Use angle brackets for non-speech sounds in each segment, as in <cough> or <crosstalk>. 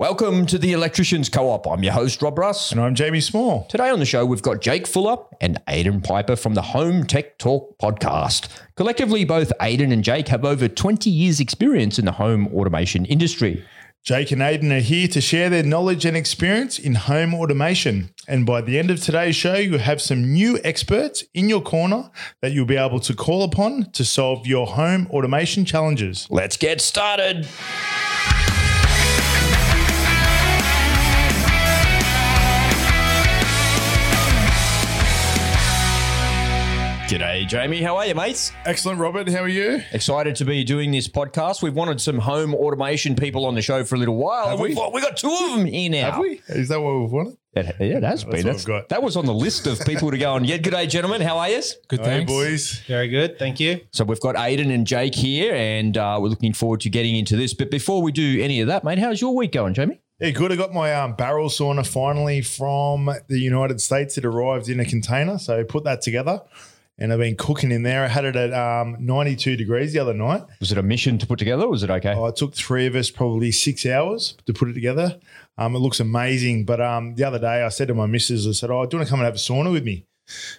Welcome to the Electricians Co-op. I'm your host, Rob Brus. And I'm Jamie Small. Today on the show, we've got Jake Fuller and Aidan Pyper from the Home Tech Talk podcast. Collectively, both Aidan and Jake have over 20 years' experience in the home automation industry. Jake and Aidan are here to share their knowledge and experience in home automation. And by the end of today's show, you'll have some new experts in your corner that you'll be able to call upon to solve your home automation challenges. Let's get started. G'day, Jamie. How are you, mates? Excellent, Robert. How are you? Excited to be doing this podcast. We've wanted some home automation people on the show for a little while. Have we? We've, we've got two of them here now. Have we? Is that what we've wanted? It, yeah, it has been. what That's- got. That was on the list of people to go on. Yeah, good day, gentlemen. How are you? Good, Hey, thanks. boys. Very good. Thank you. So we've got Aidan and Jake here, and uh, we're looking forward to getting into this. But before we do any of that, mate, how's your week going, Jamie? Yeah, good. I got my um, barrel sauna finally from the United States. It arrived in a container. So put that together and I've been cooking in there. I had it at um, 92 degrees the other night. Was it a mission to put together? Or was it okay? Oh, it took three of us probably six hours to put it together. Um, it looks amazing. But um, the other day I said to my missus, I said, Oh, do you want to come and have a sauna with me?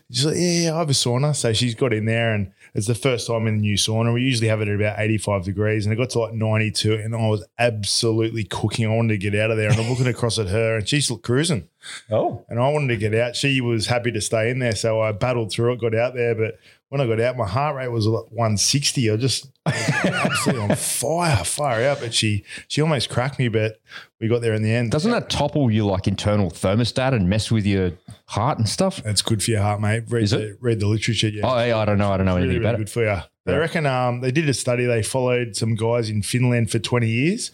She's like, Yeah, yeah, I have a sauna. So she's got in there and it's the first time in the new sauna. We usually have it at about 85 degrees and it got to like 92 and I was absolutely cooking. I wanted to get out of there and I'm looking <laughs> across at her and she's cruising oh, and I wanted to get out. She was happy to stay in there. So I battled through it, got out there. But when I got out, my heart rate was like 160. I just I absolutely on <laughs> fire, fire out. But she she almost cracked me, but we got there in the end. doesn't that topple your like internal thermostat and mess with your heart and stuff? That's good for your heart, mate. Read, Is the, read the literature. Yeah. Oh, yeah, I don't know. I don't know really, anything really about good it. for you. They Yeah. reckon um, they did a study. They followed some guys in Finland for 20 years.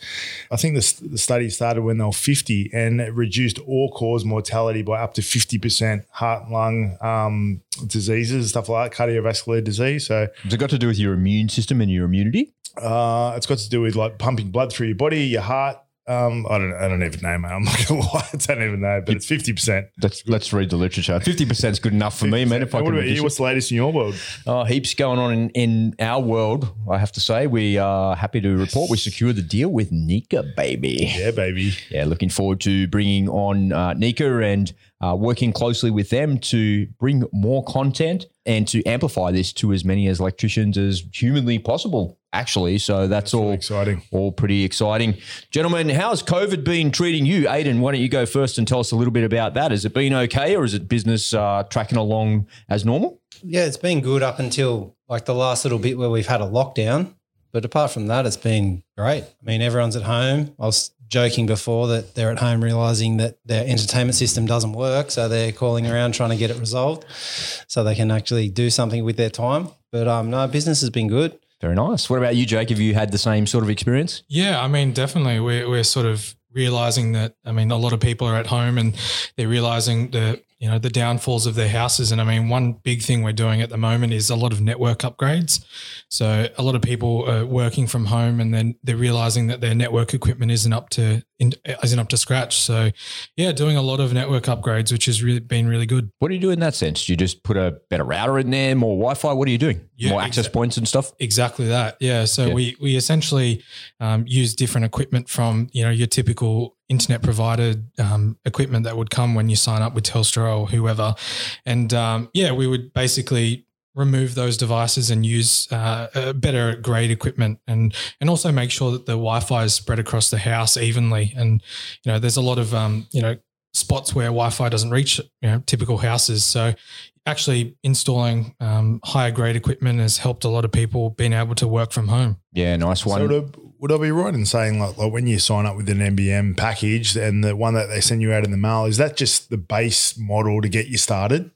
I think the, the study started when they were 50 and it reduced all cause mortality by up to 50%, heart and lung um, diseases, stuff like that, cardiovascular disease. So Has it got to do with your immune system and your immunity? uh, it's got to do with like pumping blood through your body, your heart. Um, I don't, I don't even know, mate. I'm not gonna <laughs> lie, I don't even know, but it's fifty percent. Let's let's read the literature. Fifty percent is good enough for me, man. If I what can about reduce you? What's the latest in your world? Oh, heaps going on in, in our world. I have to say, we are happy to report we secured the deal with NECA, baby. Yeah, baby. Yeah, looking forward to bringing on uh, NECA and uh, working closely with them to bring more content and to amplify this to as many as electricians as humanly possible. Actually, so that's all Exciting. all pretty exciting, gentlemen. How's COVID been treating you, Aidan? Why don't you go first and tell us a little bit about that? Has it been okay, or is it business uh, tracking along as normal? Yeah, it's been good up until like the last little bit where we've had a lockdown. But apart from that, it's been great. I mean, everyone's at home. I was joking before that they're at home realizing that their entertainment system doesn't work. So they're calling around trying to get it resolved so they can actually do something with their time. But um, no, business has been good. Very nice. What about you, Jake? Have you had the same sort of experience? Yeah, I mean, definitely. We're we're sort of realizing that. I mean, a lot of people are at home and they're realizing the you know the downfalls of their houses. And I mean, one big thing we're doing at the moment is a lot of network upgrades. So a lot of people are working from home and then they're realizing that their network equipment isn't up to isn't up to scratch. So yeah, doing a lot of network upgrades, which has really been really good. What do you do in that sense? Do you just put a better router in there, more Wi-Fi? What are you doing? Yeah, more access exa- points and stuff. Exactly that. Yeah. So Yeah. we we essentially um, use different equipment from you know your typical internet provided um, equipment that would come when you sign up with Telstra or whoever, and um, yeah, we would basically remove those devices and use uh, better grade equipment and and also make sure that the Wi-Fi is spread across the house evenly. And you know, there's a lot of um, you know spots where Wi-Fi doesn't reach you know typical houses. So actually installing um, higher grade equipment has helped a lot of people being able to work from home. Yeah, nice one. So would I, would I be right in saying like, like when you sign up with an NBN package and the one that they send you out in the mail, is that just the base model to get you started?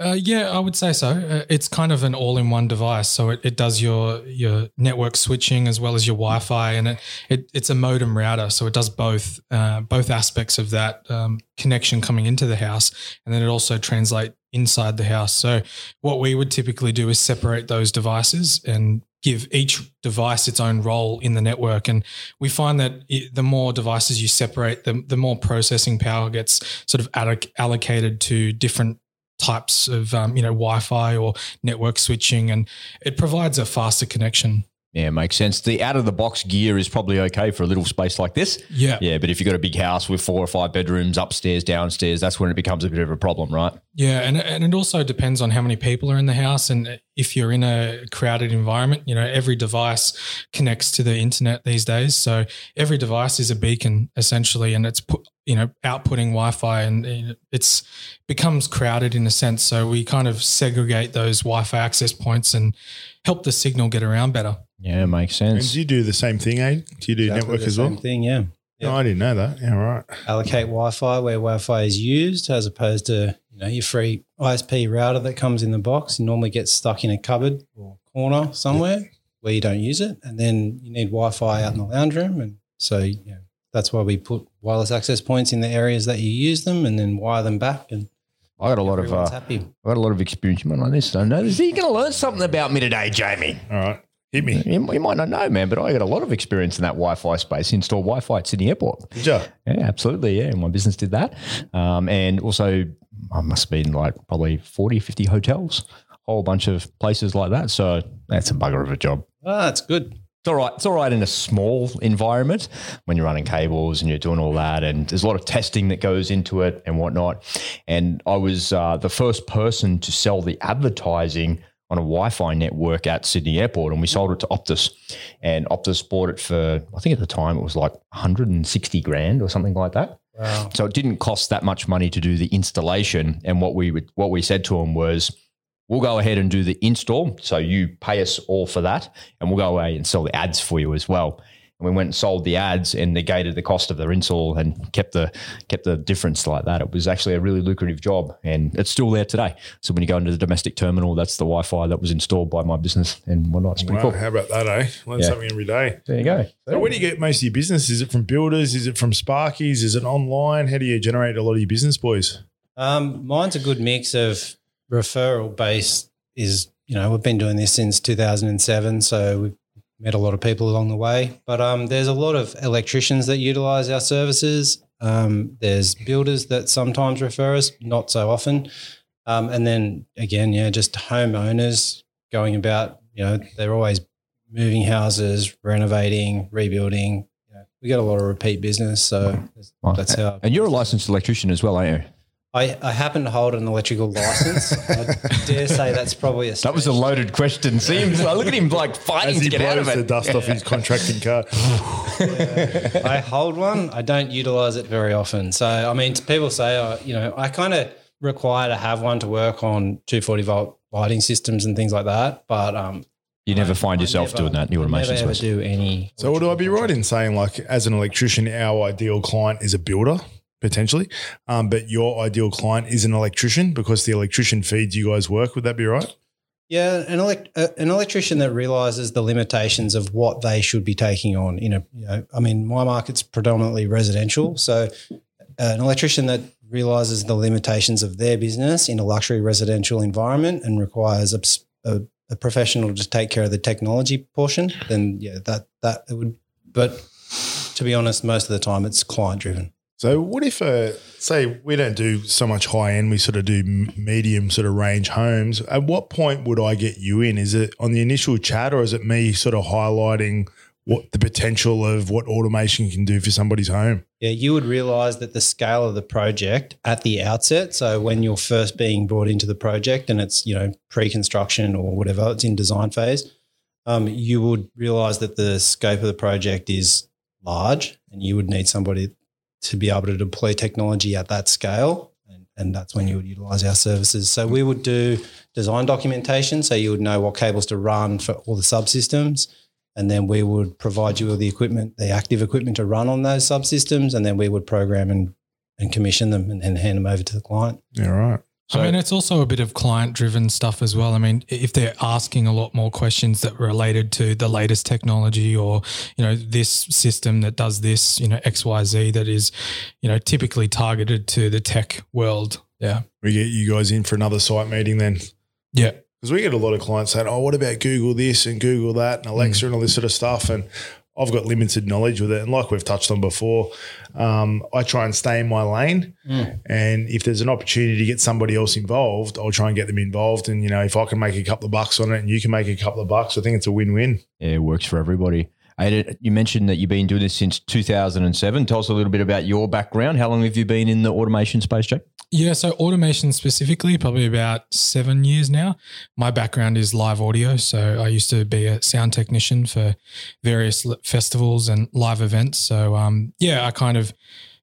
Uh, yeah, I would say so. Uh, it's kind of an all-in-one device, so it, it does your your network switching as well as your Wi-Fi, and it, it it's a modem router, so it does both uh, both aspects of that um, connection coming into the house, and then it also translate inside the house. So what we would typically do is separate those devices and give each device its own role in the network. And we find that it, the more devices you separate, the, the more processing power gets sort of alloc- allocated to different types of um, you know Wi-Fi or network switching, and it provides a faster connection. Yeah, makes sense. The out of the box gear is probably okay for a little space like this. Yeah. Yeah, but if you've got a big house with four or five bedrooms, upstairs, downstairs, that's when it becomes a bit of a problem, right? Yeah, and and it also depends on how many people are in the house, and if you're in a crowded environment. You know, every device connects to the internet these days, so every device is a beacon essentially, and it's put you know outputting Wi-Fi, and, and it's becomes crowded in a sense. So we kind of segregate those Wi-Fi access points and help the signal get around better. Yeah, it makes And sense. do you do the same thing, Aid? Do you do Exactly network the as well? same Thing, yeah. No, I didn't know that. Yeah, right. allocate Wi-Fi where Wi-Fi is used, as opposed to you know your free ISP router that comes in the box. You normally get stuck in a cupboard or corner somewhere where you don't use it, and then you need Wi-Fi out in the lounge room, and so you know, that's why we put wireless access points in the areas that you use them, and then wire them back, and I got a lot of everyone's uh, happy. I got a lot of experience. You might not know this. I know this. You're going to learn something about me today, Jamie. All right. Hit me. You, you might not know, man, but I got a lot of experience in that Wi-Fi space. Install Wi-Fi at Sydney Airport. Did ya? Yeah, absolutely. Yeah, my business did that. Um, and also, I must have been like probably 40, 50 hotels, a whole bunch of places like that. So that's a bugger of a job. Ah, that's good. It's all right. It's all right in a small environment when you're running cables and you're doing all that, and there's a lot of testing that goes into it and whatnot. And I was uh, the first person to sell the advertising on a Wi-Fi network at Sydney Airport, and we sold it to Optus. And Optus bought it for, I think at the time it was like 160 grand or something like that. Wow. So it didn't cost that much money to do the installation. And what we would, what we said to them was, we'll go ahead and do the install. So you pay us all for that, and we'll go away and sell the ads for you as well. And we went and sold the ads and negated the cost of their install and kept the kept the difference like that. It was actually a really lucrative job, and it's still there today. So when you go into the domestic terminal, that's the Wi-Fi that was installed by my business and whatnot. It's pretty Wow, cool. how about that, eh? Learn Yeah. something every day. There you go. So where do you get most of your business? Is it from builders? Is it from Sparkies? Is it online? How do you generate a lot of your business, boys? Um, mine's a good mix of referral based. Is you know we've been doing this since 2007, so we've met a lot of people along the way. But um, there's a lot of electricians that utilize our services. Um, there's builders that sometimes refer us, not so often. Um, and then again, yeah, just homeowners going about. You know, they're always moving houses, renovating, rebuilding. You know, we get a lot of repeat business, so Wow. that's how. And you're a licensed electrician as well, aren't you? I, I happen to hold an electrical license. I <laughs> dare say that's probably a That was a loaded question. See him? Look at him like fighting As to get out of blows the dust off his contracting car. <laughs> I hold one. I don't utilize it very often. So I mean, people say, uh, you know, I kind of require to have one to work on 240 volt lighting systems and things like that. But um, You never I- find I yourself never- doing that in your automation Never ever space. do any. So would I be right in saying, like, as an electrician, our ideal client is a builder potentially, um, but your ideal client is an electrician because the electrician feeds you guys work? Would that be right? Yeah, an elect uh, an electrician that realizes the limitations of what they should be taking on. In a, you know, I mean, my market's predominantly residential, so uh, an electrician that realizes the limitations of their business in a luxury residential environment and requires a professional to take care of the technology portion, then yeah, that that would. But to be honest, most of the time it's client driven. So what if, uh, say, we don't do so much high end, we sort of do medium sort of range homes. At what point would I get you in? Is it on the initial chat or is it me sort of highlighting what the potential of what automation can do for somebody's home? Yeah, you would realize that the scale of the project at the outset. So when you're first being brought into the project and it's, you know, pre-construction or whatever, it's in design phase, um, you would realize that the scope of the project is large and you would need somebody to be able to deploy technology at that scale. And, and that's when you would utilize our services. So we would do design documentation. So you would know what cables to run for all the subsystems and then we would provide you with the equipment, the active equipment to run on those subsystems, and then we would program and, and commission them and, and hand them over to the client. Yeah, right. So- I mean, it's also a bit of client driven stuff as well. I mean, if they're asking a lot more questions that related to the latest technology or, you know, this system that does this, you know, XYZ that is, you know, typically targeted to the tech world. Yeah. We get you guys in for another site meeting then. Yeah. Because we get a lot of clients saying, "Oh, what about Google this and Google that and Alexa mm. and all this sort of stuff?" And I've got limited knowledge with it, and like we've touched on before, um, I try and stay in my lane. Mm. And if there's an opportunity to get somebody else involved, I'll try and get them involved. And you know, if I can make a couple of bucks on it, and you can make a couple of bucks, I think it's a win-win. Yeah, it works for everybody. Aidan, you mentioned that you've been doing this since 2007. Tell us a little bit about your background. How long have you been in the automation space, Jake? Yeah, so automation specifically, probably about seven years now. My background is live audio. So I used to be a sound technician for various festivals and live events. So um, yeah, I kind of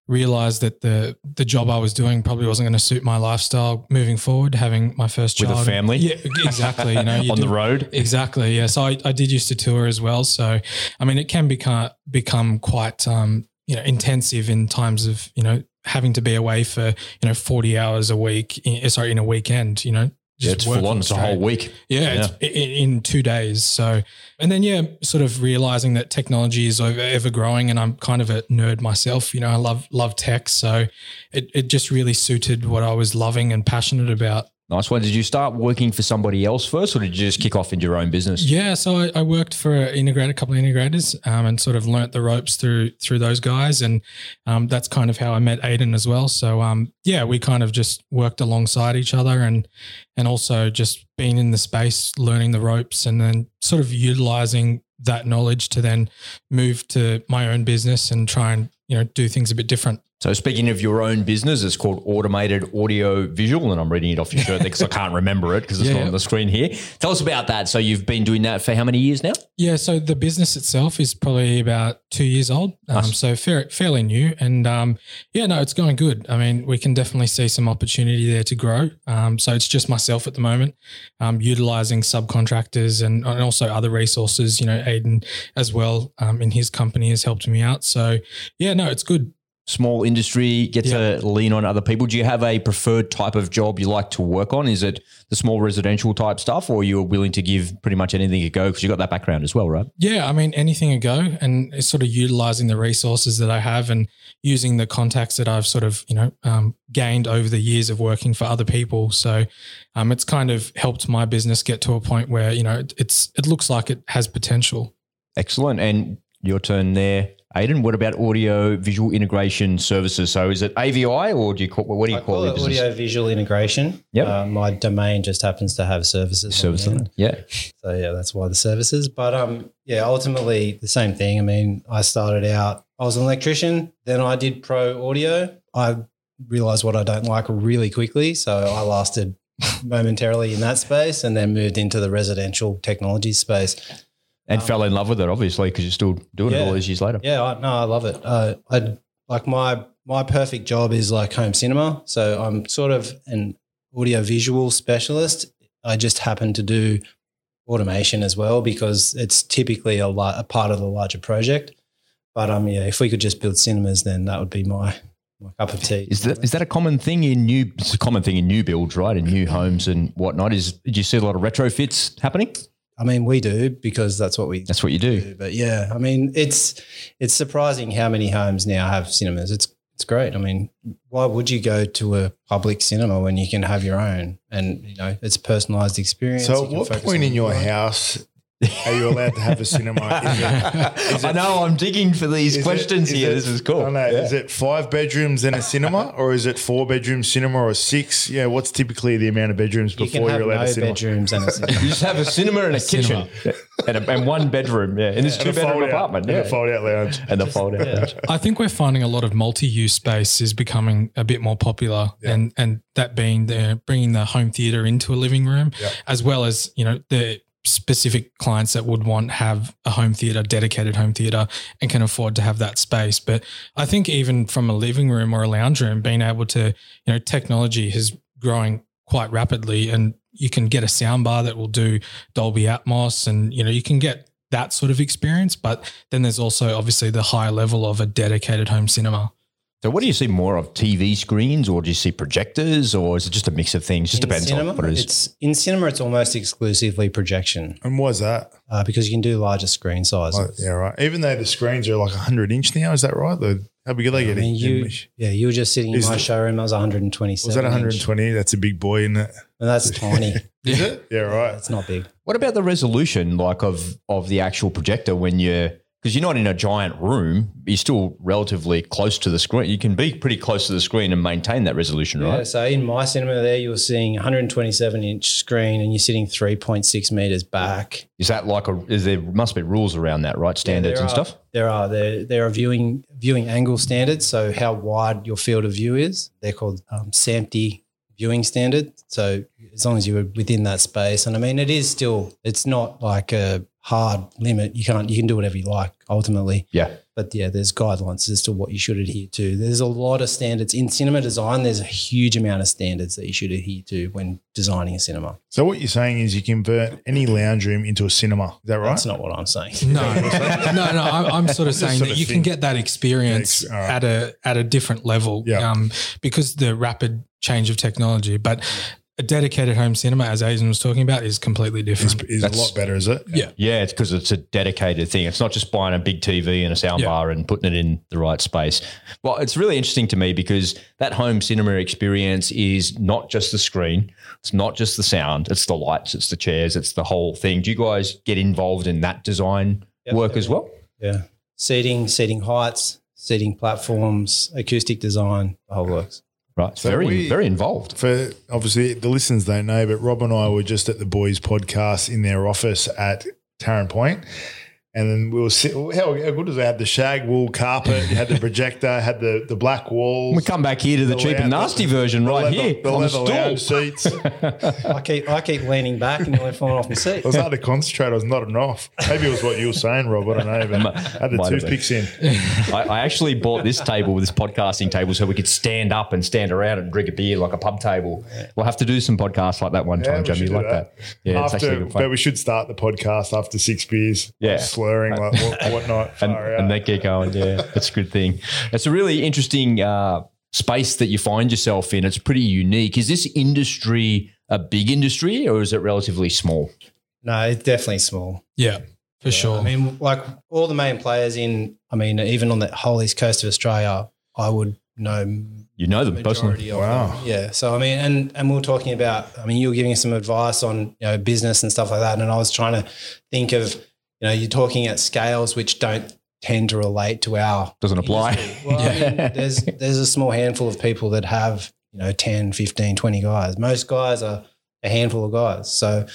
realized that the the job I was doing probably wasn't going to suit my lifestyle moving forward. Having my first With a family? yeah, exactly. You know, <laughs> you On do- the road? Exactly. Yeah. So I, I did used to tour as well. So I mean, it can become become quite um, you know intensive in times of you know having to be away for you know forty hours a week. In, sorry, in a weekend. You know, Yeah, it's full on. It's a whole week. Yeah, It's in two days. So, and then yeah, sort of realizing that technology is over, ever growing, and I'm kind of a nerd myself. You know, I love love tech, so it it just really suited what I was loving and passionate about. Nice one. Did you start working for somebody else first, or did you just kick off into your own business? Yeah, so I, I worked for an integrator, a couple of integrators, um, and sort of learnt the ropes through through those guys, and um, that's kind of how I met Aidan as well. So um, yeah, we kind of just worked alongside each other, and and also just being in the space, learning the ropes, and then sort of utilizing that knowledge to then move to my own business and try and you know do things a bit different. So, speaking of your own business, it's called Automated Audio Visual, and I'm reading it off your shirt because I can't remember it because it's Yeah, not on the screen here. Tell us about that. So, you've been doing that for how many years now? Yeah, so the business itself is probably about two years old, um, so fair, fairly new, and um, yeah, no, it's going good. I mean, we can definitely see some opportunity there to grow. Um, so it's just myself at the moment, um, utilizing subcontractors and, and also other resources. You know, Aidan as well um, in his company has helped me out. So yeah, no, it's good. Small industry, get to lean on other people. Do you have a preferred type of job you like to work on? Is it the small residential type stuff, or you're willing to give pretty much anything a go because you got that background as well, right? Yeah, I mean, anything a go, and it's sort of utilizing the resources that I have and using the contacts that I've sort of, you know, um, gained over the years of working for other people. So um, it's kind of helped my business get to a point where, you know, it, it's it looks like it has potential. Excellent. And your turn there, Aidan. What about audio visual integration services? So, is it AVI or do you call what do you I call, call it audio visual integration. Yep. Uh, my domain just happens to have services. on the Service. end. Yeah. So yeah, that's why the services. But um, yeah, ultimately the same thing. I mean, I started out. I was an electrician. Then I did pro audio. I realized what I don't like really quickly, so I lasted <laughs> momentarily in that space, and then moved into the residential technology space. And Um, fell in love with it, obviously, because you're still doing it all these years later. Yeah, I, no, I love it. Uh, I like my my perfect job is like home cinema. So I'm sort of an audio visual specialist. I just happen to do automation as well because it's typically a, la- a part of the larger project. But um, yeah, if we could just build cinemas, then that would be my my cup of tea. Is that is that a common thing in new? It's a common thing in new builds, right? In new homes and whatnot. Is did you see a lot of retrofits happening? I mean, we do because that's what we That's what you do. do. But yeah, I mean, it's it's surprising how many homes now have cinemas. It's it's great. I mean, why would you go to a public cinema when you can have your own? And you know, it's a personalized experience. So, at what point in your work. house are you allowed to have a cinema? <laughs> Is it- is I it- know. I'm digging for these is it- questions here. it- this is cool. I know. Is it five bedrooms and a cinema, or is it four bedroom cinema or six? Yeah, what's typically the amount of bedrooms You before have you're allowed no a cinema? bedrooms and a <laughs> cinema. You just have a cinema and a, kitchen and, a, and one bedroom. Yeah, in this two bedroom fold-out- apartment. and Yeah, a fold out lounge. and the fold out. Yeah. I think we're finding a lot of multi-use space is becoming a bit more popular, Yeah. and and that being the bringing the home theater into a living room, Yeah. as well as you know the specific clients that would want have a home theater, dedicated home theater, and can afford to have that space. But I think even from a living room or a lounge room, being able to you know technology is growing quite rapidly, and you can get a sound bar that will do Dolby Atmos, and you know you can get that sort of experience. But then there's also obviously the higher level of a dedicated home cinema. So, what do you see more of? TV screens, or do you see projectors, or is it just a mix of things? Just In depends cinema, on what it is. It's in cinema. It's almost exclusively projection And why's that? uh, because you can do larger screen sizes. Like, yeah, right. Even though the screens are like 100 inch now, is that right? The, how big are they I getting? mean, you, yeah, you were just sitting in my the- showroom. I was 127. that inch. 120? That's a big boy, isn't it? And that's <laughs> tiny. Is it? Yeah, right. It's not big. What about the resolution, like of of the actual projector when you're because you're not in a giant room, you're still relatively close to the screen. You can be pretty close to the screen and maintain that resolution, Yeah, right? so in my cinema there, you're seeing 127 inch screen and you're sitting 3.6 meters back. Is that like a? Is there must be rules around that, right? Standards there and are- stuff. There are there there are viewing viewing angle standards. So how wide your field of view is. They're called um, SMPTE viewing standard. So as long as you were within that space, and I mean it is still it's not like a hard limit. You can't you can do whatever you like ultimately. Yeah. But yeah, there's guidelines as to what you should adhere to. There's a lot of standards in cinema design. There's a huge amount of standards that you should adhere to when designing a cinema. So what you're saying is you convert any lounge room into a cinema. Is that right? That's not what I'm saying. <laughs> No, no, no. I'm, I'm sort of Just saying sort that of you can get that experience Ex- all right. at a at a different level, Yeah. um, because the rapid change of technology. But a dedicated home cinema, as Aidan was talking about, is completely Is, different. is a lot better, is it? Yeah. Yeah, it's because it's a dedicated thing. It's not just buying a big TV and a sound Yeah. bar and putting it in the right space. Well, it's really interesting to me because that home cinema experience is not just the screen, it's not just the sound, it's the lights, it's the chairs, it's the whole thing. Do you guys get involved in that design Yep. work as well? Yeah. Seating, seating heights, seating platforms, acoustic design, the whole works. Right. So very, we- very involved. For obviously the listeners don't know, but Rob and I were just at the boys' podcast in their office at Taren Point. And then we were sit. How, how good was it? Had the shag wool carpet, had the <laughs> projector, had the, the black walls. We come back here to the, The cheap and lounge- nasty version the right leather, here the on the leather stool. lounge seats. <laughs> I keep I keep leaning back and nearly falling off my seat. I was hard to concentrate. I was nodding off. Maybe it was what you were saying, Rob. I don't know. But <laughs> I had the Might have been. toothpicks in. I, I actually bought this table, with this podcasting table, so we could stand up and stand around and drink a beer like a pub table. We'll have to do some podcasts like that one Yeah, time, we Jamie. should Like that. that. Yeah, it's after, actually good fun. but we should start the podcast after six beers. Yeah. Slurring like what, <laughs> whatnot. and, out. and they get going. Yeah, that's a good thing. It's a really interesting uh, space that you find yourself in. It's pretty unique. Is this industry a big industry or is it relatively small? No, it's definitely small. Yeah, for Yeah, sure. I mean, like all the main players in, I mean, even on the whole east coast of Australia, I would know You know them personally. Wow. them. Yeah. So I mean, and and we are talking about. I mean, you were giving some advice on you know business and stuff like that, and I was trying to think of, you know, you're talking at scales which don't tend to relate to our Doesn't apply. industry. <laughs> Well, I mean, there's there's a small handful of people that have you know 10, 15, 20 guys. Most guys are a handful of guys. So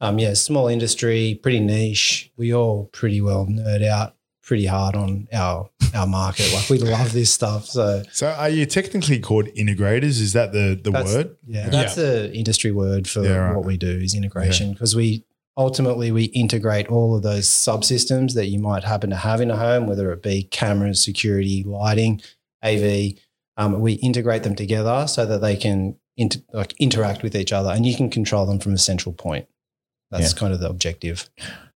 um, yeah, small industry, pretty niche. We all pretty well nerd out pretty hard on our our market. Like we love this stuff. So So are you technically called integrators? Is that the, the That's- word? yeah, that's the industry word for Yeah, right. what we do is integration because we ultimately we integrate all of those subsystems that you might happen to have in a home, whether it be cameras, security, lighting, AV. Um, we integrate them together so that they can inter- like interact with each other, and you can control them from a central point. That's kind of the objective.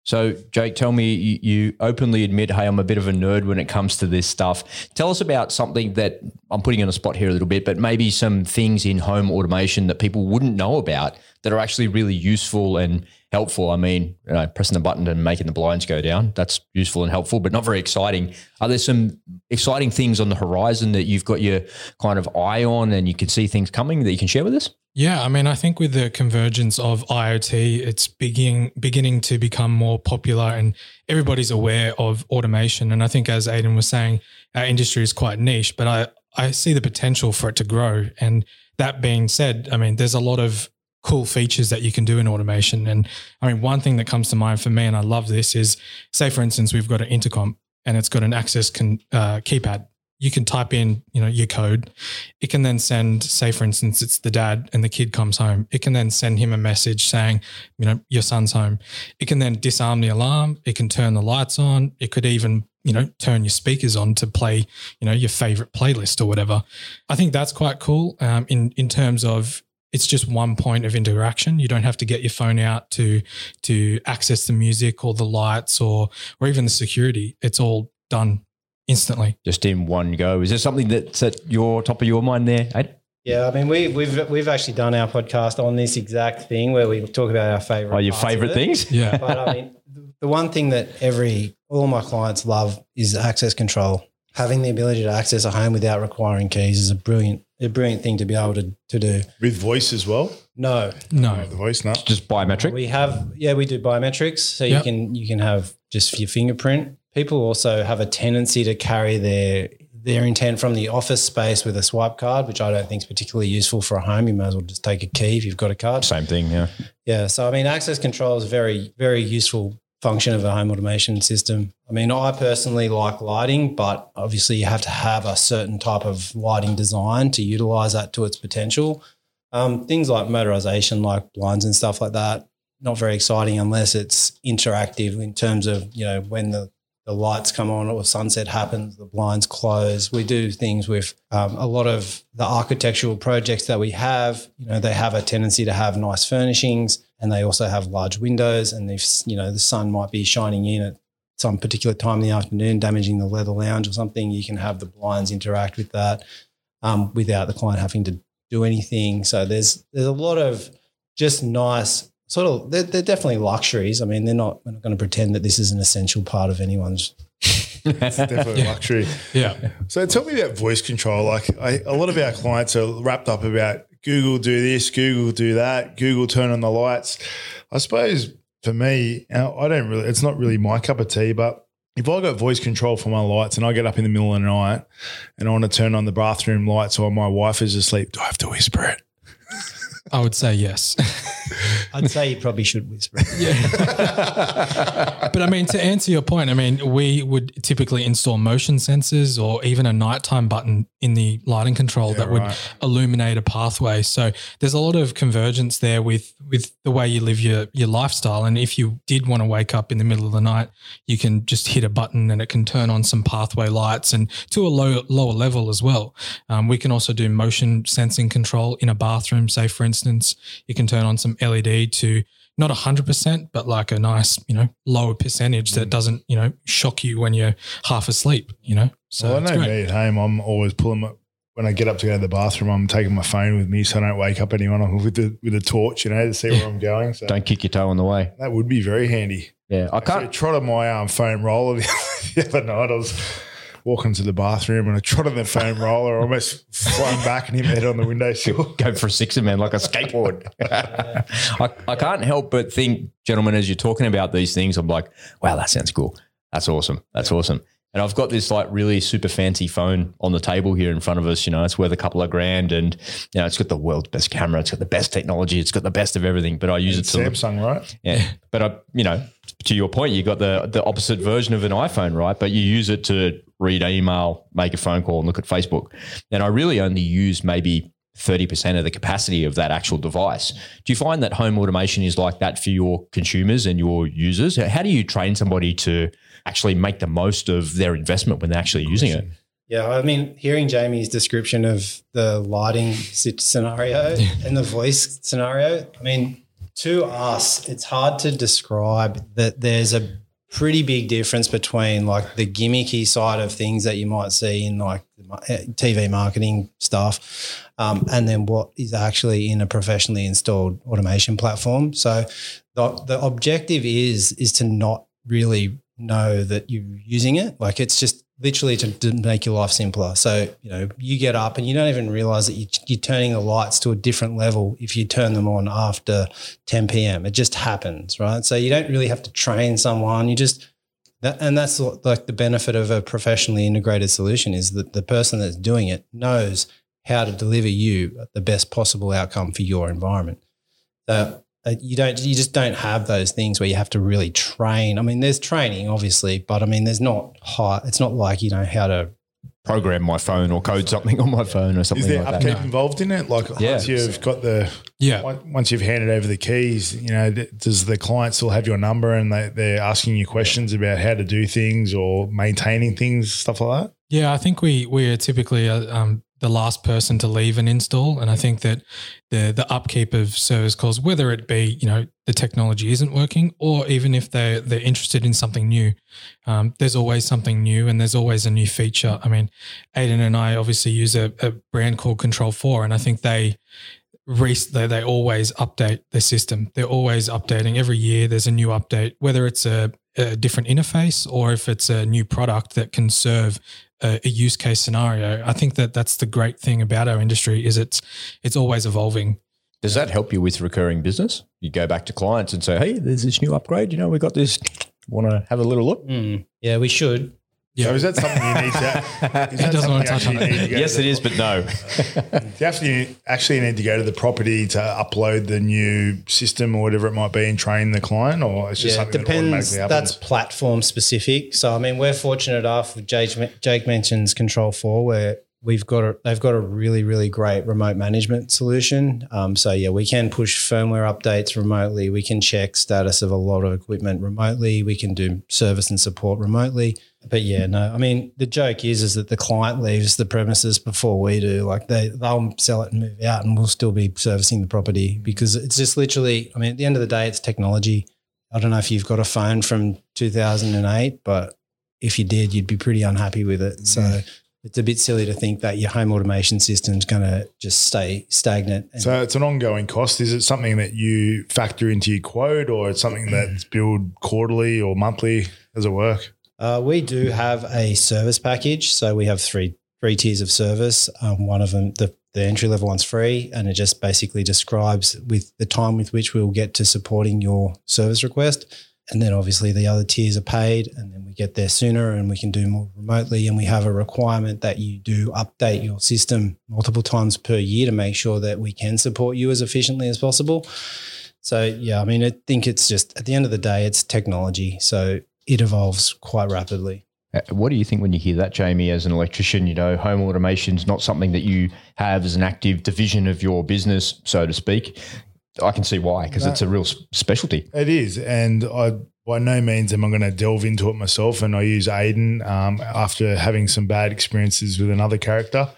So, Jake, tell me, you, you openly admit, hey, I'm a bit of a nerd when it comes to this stuff. Tell us about something that I'm putting on a spot here a little bit, but maybe some things in home automation that people wouldn't know about that are actually really useful and helpful. I mean, you know, pressing the button and making the blinds go down, that's useful and helpful, but not very exciting. Are there some exciting things on the horizon that you've got your kind of eye on and you can see things coming that you can share with us? Yeah, I mean, I think with the convergence of IoT, it's beginning beginning to become more popular, and everybody's aware of automation. And I think, as Aidan was saying, our industry is quite niche, but I I see the potential for it to grow. And that being said, I mean, there's a lot of cool features that you can do in automation. And I mean, one thing that comes to mind for me, and I love this, is say for instance, we've got an intercom and it's got an access con, uh, keypad. You can type in, you know, your code. It can then send, say for instance, it's the dad and the kid comes home. It can then send him a message saying, you know, your son's home. It can then disarm the alarm. It can turn the lights on. It could even, you know, turn your speakers on to play, you know, your favorite playlist or whatever. I think that's quite cool um, in in terms of it's just one point of interaction. You don't have to get your phone out to to access the music or the lights or or even the security. It's all done instantly. Just in one go. Is there something that's at your top of your mind there, Aid? Yeah, I mean, we, we've we've actually done our podcast on this exact thing where we talk about our favorite. Oh, your favorite things? Yeah. but I mean, the one thing that every all my clients love is access control. Having the ability to access a home without requiring keys is a brilliant, a brilliant thing to be able to, to do. With voice as well? No, No. Oh, the voice, no. Just biometric? we have yeah, we do biometrics, so you can you can have just your fingerprint people also have a tendency to carry their their intent from the office space with a swipe card, which I don't think is particularly useful for a home. You may as well just take a key if you've got a card. Same thing, yeah. Yeah. So I mean, access control is very, very useful function of a home automation system. I mean, I personally like lighting, but obviously you have to have a certain type of lighting design to utilize that to its potential. Um, things like motorization, like blinds and stuff like that, not very exciting unless it's interactive in terms of you know when the the lights come on or sunset happens, the blinds close. We do things with um, a lot of the architectural projects that we have. You know, they have a tendency to have nice furnishings, and they also have large windows. And if you know the sun might be shining in at some particular time in the afternoon, damaging the leather lounge or something, you can have the blinds interact with that um, without the client having to do anything. So there's there's a lot of just nice sort of they're, they're definitely luxuries. I mean, they're not. We're not going to pretend that this is an essential part of anyone's. It's definitely Yeah. luxury. Yeah. So tell me about voice control. Like I, a lot of our clients are wrapped up about Google do this, Google do that, Google turn on the lights. I suppose for me, I don't really. It's not really my cup of tea. But if I got voice control for my lights and I get up in the middle of the night and I want to turn on the bathroom lights while my wife is asleep, do I have to whisper it? <laughs> I would say yes. <laughs> I'd say you probably should whisper. <laughs> Yeah. <laughs> but I mean, to answer your point, I mean, we would typically install motion sensors or even a nighttime button in the lighting control that would right. illuminate a pathway. So there's a lot of convergence there with with the way you live your your lifestyle. And if you did want to wake up in the middle of the night, you can just hit a button and it can turn on some pathway lights and to a low, lower level as well. Um, we can also do motion sensing control in a bathroom. Say, for instance, you can turn on some LED to not 100%, but like a nice, you know, lower percentage that doesn't, you know, shock you when you're half asleep, you know? So well, I know great. me at home, I'm always pulling my when I get up to go to the bathroom. I'm taking my phone with me so I don't wake up anyone I'm <laughs> with the with a torch, you know, to see where I'm going. So Don't kick your toe on the way. that would be very handy. Yeah, I I can't. trotted my um, foam roller <laughs> the other night. I was walking to the bathroom and I trotted the foam roller, almost flying back and hit my head on the windowsill. <laughs> go for a sixer man like a skateboard. <laughs> I, I can't help but think, gentlemen, as you're talking about these things, I'm like, wow, that sounds cool. That's awesome. That's awesome. And I've got this like really super fancy phone on the table here in front of us. You know, it's worth a couple of grand, and you know, it's got the world's best camera. It's got the best technology. It's got the best of everything. But I use it to look Samsung, right? yeah. But I, you know, to your point, you got the the opposite version of an iPhone, right? But you use it to read email, make a phone call, and look at Facebook. And I really only use maybe 30% of the capacity of that actual device. Do you find that home automation is like that for your consumers and your users? How do you train somebody to actually make the most of their investment when they're actually using it? Yeah, I mean, hearing Jamie's description of the lighting scenario <laughs> and the voice scenario, I mean, to us, it's hard to describe that there's a pretty big difference between like the gimmicky side of things that you might see in like TV marketing stuff, um, and then what is actually in a professionally installed automation platform. So the, the objective is is to not really know that you're using it. Like it's just literally to, to make your life simpler. So, you know, you get up and you don't even realize that you, you're turning the lights to a different level if you turn them on after 10 p.m. It just happens, right? So you don't really have to train someone. You just, that, and that's like the benefit of a professionally integrated solution is that the person that's doing it knows how to deliver you the best possible outcome for your environment. So uh, you don't, you just don't have those things where you have to really train. I mean, there's training obviously, but I mean, there's not high. It's not like you know how to. Program my phone or code something on my phone or something. Is something there like upkeep that. involved in it? Like Yeah. once you've got the Yeah. once you've handed over the keys, you know, does the client still have your number and they, they're asking you questions about how to do things or maintaining things, stuff like that? Yeah, I think we we are typically uh, um, the last person to leave an install, and I think that the the upkeep of service calls, whether it be you know the technology isn't working, or even if they they're interested in something new, um, there's always something new, and there's always a new feature. I mean, Aidan and I obviously use a, a brand called Control4, and I think they they, they always update their system. They're always updating every year. There's a new update, whether it's a, a different interface or if it's a new product that can serve a, a use case scenario. I think that that's the great thing about our industry is it's it's always evolving. Does that help you with recurring business? You go back to clients and say, "Hey, there's this new upgrade. You know, we got this Want to have a little look? Mm. Yeah, we should. So is that something you need to? <laughs> Is that doesn't want to touch on it. to Yes, to it but no. <laughs> Do you have actually need to go to the property to upload the new system or whatever it might be and train the client, or it's just Yeah, something that depends. automatically happens? That's platform specific. So I mean, we're fortunate enough. Jake, Jake mentions Control4, where we've got a, they've got a really really great remote management solution. Um, so yeah, we can push firmware updates remotely. We can check status of a lot of equipment remotely. We can do service and support remotely. But yeah, no, I mean the joke is is that the client leaves the premises before we do. Like they they'll sell it and move out, and we'll still be servicing the property because it's just literally. I mean, at the end of the day, it's technology. I don't know if you've got a phone from 2008, but if you did, you'd be pretty unhappy with it. So it's a bit silly to think that your home automation system is going to just stay stagnant. So it's an ongoing cost. Is it something that you factor into your quote, or it's something that's <clears throat> billed quarterly or monthly? Does it work? Uh, we do have a service package, so we have three three tiers of service. Um, one of them, the the entry level one's free, and it just basically describes with the time with which we will get to supporting your service request. And then obviously the other tiers are paid, and then we get there sooner, and we can do more remotely. And we have a requirement that you do update your system multiple times per year to make sure that we can support you as efficiently as possible. So yeah, I mean, I think it's just at the end of the day, it's technology. So it evolves quite rapidly. Uh, What do you think when you hear that, Jamie, as an electrician? You know, home automation is not something that you have as an active division of your business, so to speak. I can see why, because No. it's a real specialty. It is, and I by no means am I going to delve into it myself. And I use Aidan um, after having some bad experiences with another character.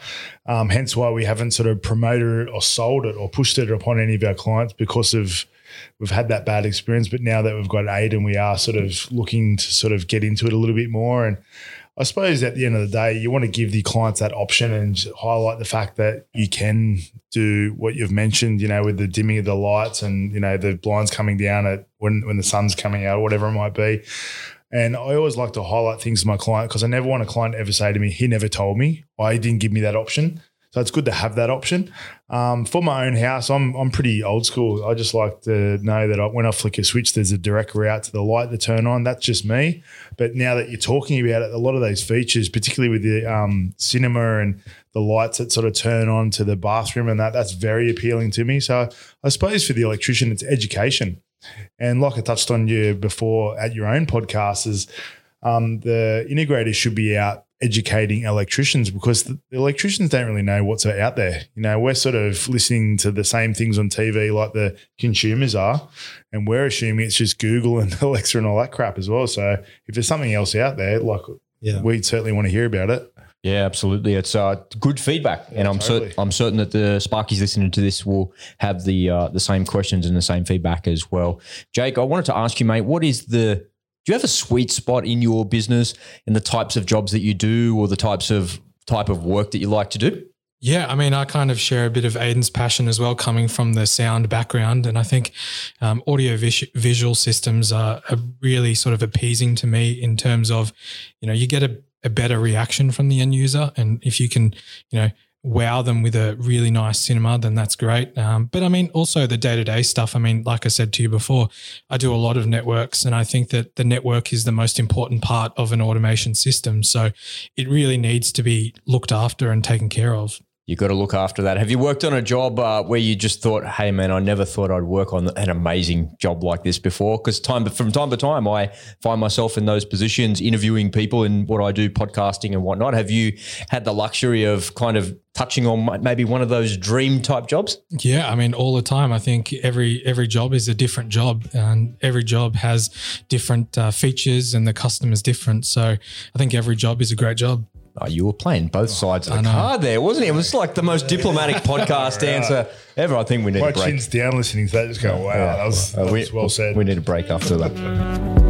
Um, hence why we haven't sort of promoted it or sold it or pushed it upon any of our clients because of we've had that bad experience. But now that we've got Aidan, we are sort of looking to sort of get into it a little bit more. And I suppose at the end of the day, you want to give the clients that option and highlight the fact that you can do what you've mentioned, you know, with the dimming of the lights and, you know, the blinds coming down at when, when the sun's coming out or whatever it might be. And I always like to highlight things to my client because I never want a client to ever say to me, he never told me, or he didn't give me that option. So it's good to have that option. Um, for my own house, I'm I'm pretty old school. I just like to know that I, when I flick a switch, there's a direct route to the light to turn on. That's just me. But now that you're talking about it, a lot of those features, particularly with the um, cinema and the lights that sort of turn on to the bathroom and that, that's very appealing to me. So I suppose for the electrician, it's education. And like I touched on you before at your own podcast, is um, the integrators should be out educating electricians because the the electricians don't really know what's out there. You know, we're sort of listening to the same things on TV like the consumers are, and we're assuming it's just Google and <laughs> Alexa and all that crap as well. So if there's something else out there, like Yeah. we certainly want to hear about it. Yeah, absolutely. It's uh, good feedback, and I'm totally. certain I'm certain that the Sparkies listening to this will have the uh, the same questions and the same feedback as well. Jake, I wanted to ask you, mate, what is the do you have a sweet spot in your business in the types of jobs that you do, or the types of type of work that you like to do? Yeah, I mean, I kind of share a bit of Aidan's passion as well, coming from the sound background, and I think um, audio vis- visual systems are, are really sort of appeasing to me in terms of, you know, you get a, a better reaction from the end user, and if you can, you know, wow them with a really nice cinema, then that's great. Um, but I mean, also the day to day stuff. I mean, like I said to you before, I do a lot of networks, and I think that the network is the most important part of an automation system. So it really needs to be looked after and taken care of. You got to look after that. Have you worked on a job uh, where you just thought, "Hey, man, I never thought I'd work on an amazing job like this before"? Because time from time to time, I find myself in those positions, interviewing people in what I do, podcasting and whatnot. Have you had the luxury of kind of touching on maybe one of those dream type jobs? Yeah, I mean, all the time. I think every every job is a different job, and every job has different uh, features, and the customer's different. So I think every job is a great job. Oh, you were playing both sides of the card there, wasn't it? It was like the most diplomatic <laughs> podcast answer ever. I think we need My a break. chin's down listening to that. Just go, wow, that was, Uh, that we, was well said. We need a break after that. <laughs>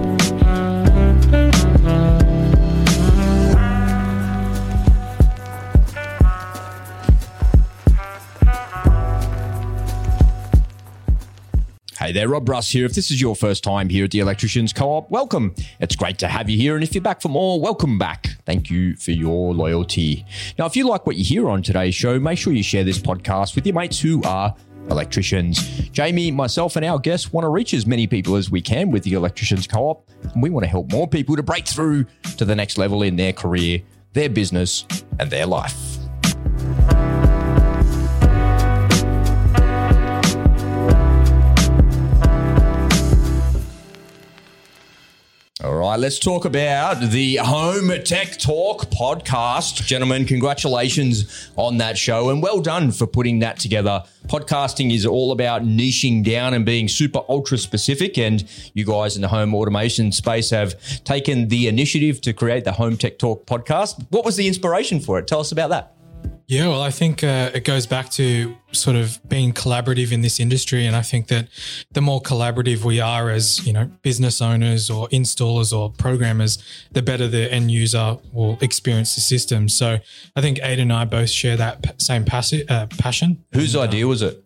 Hey there, Rob Brus here. If this is your first time here at the Electricians Co-op, welcome. It's great to have you here. And if you're back for more, welcome back. Thank you for your loyalty. Now, if you like what you hear on today's show, make sure you share this podcast with your mates who are electricians. Jamie, myself, and our guests want to reach as many people as we can with the Electricians Co op, and we want to help more people to break through to the next level in their career, their business, and their life. All right, let's talk about the Home Tech Talk podcast. Gentlemen, congratulations on that show and well done for putting that together. Podcasting is all about niching down and being super ultra specific. And you guys in the home automation space have taken the initiative to create the Home Tech Talk podcast. What was the inspiration for it? Tell us about that. Yeah, well, I think uh, it goes back to sort of being collaborative in this industry, and I think that the more collaborative we are as you know business owners or installers or programmers, the better the end user will experience the system. So I think Aidan and I both share that same passi- uh, passion. Whose idea was it?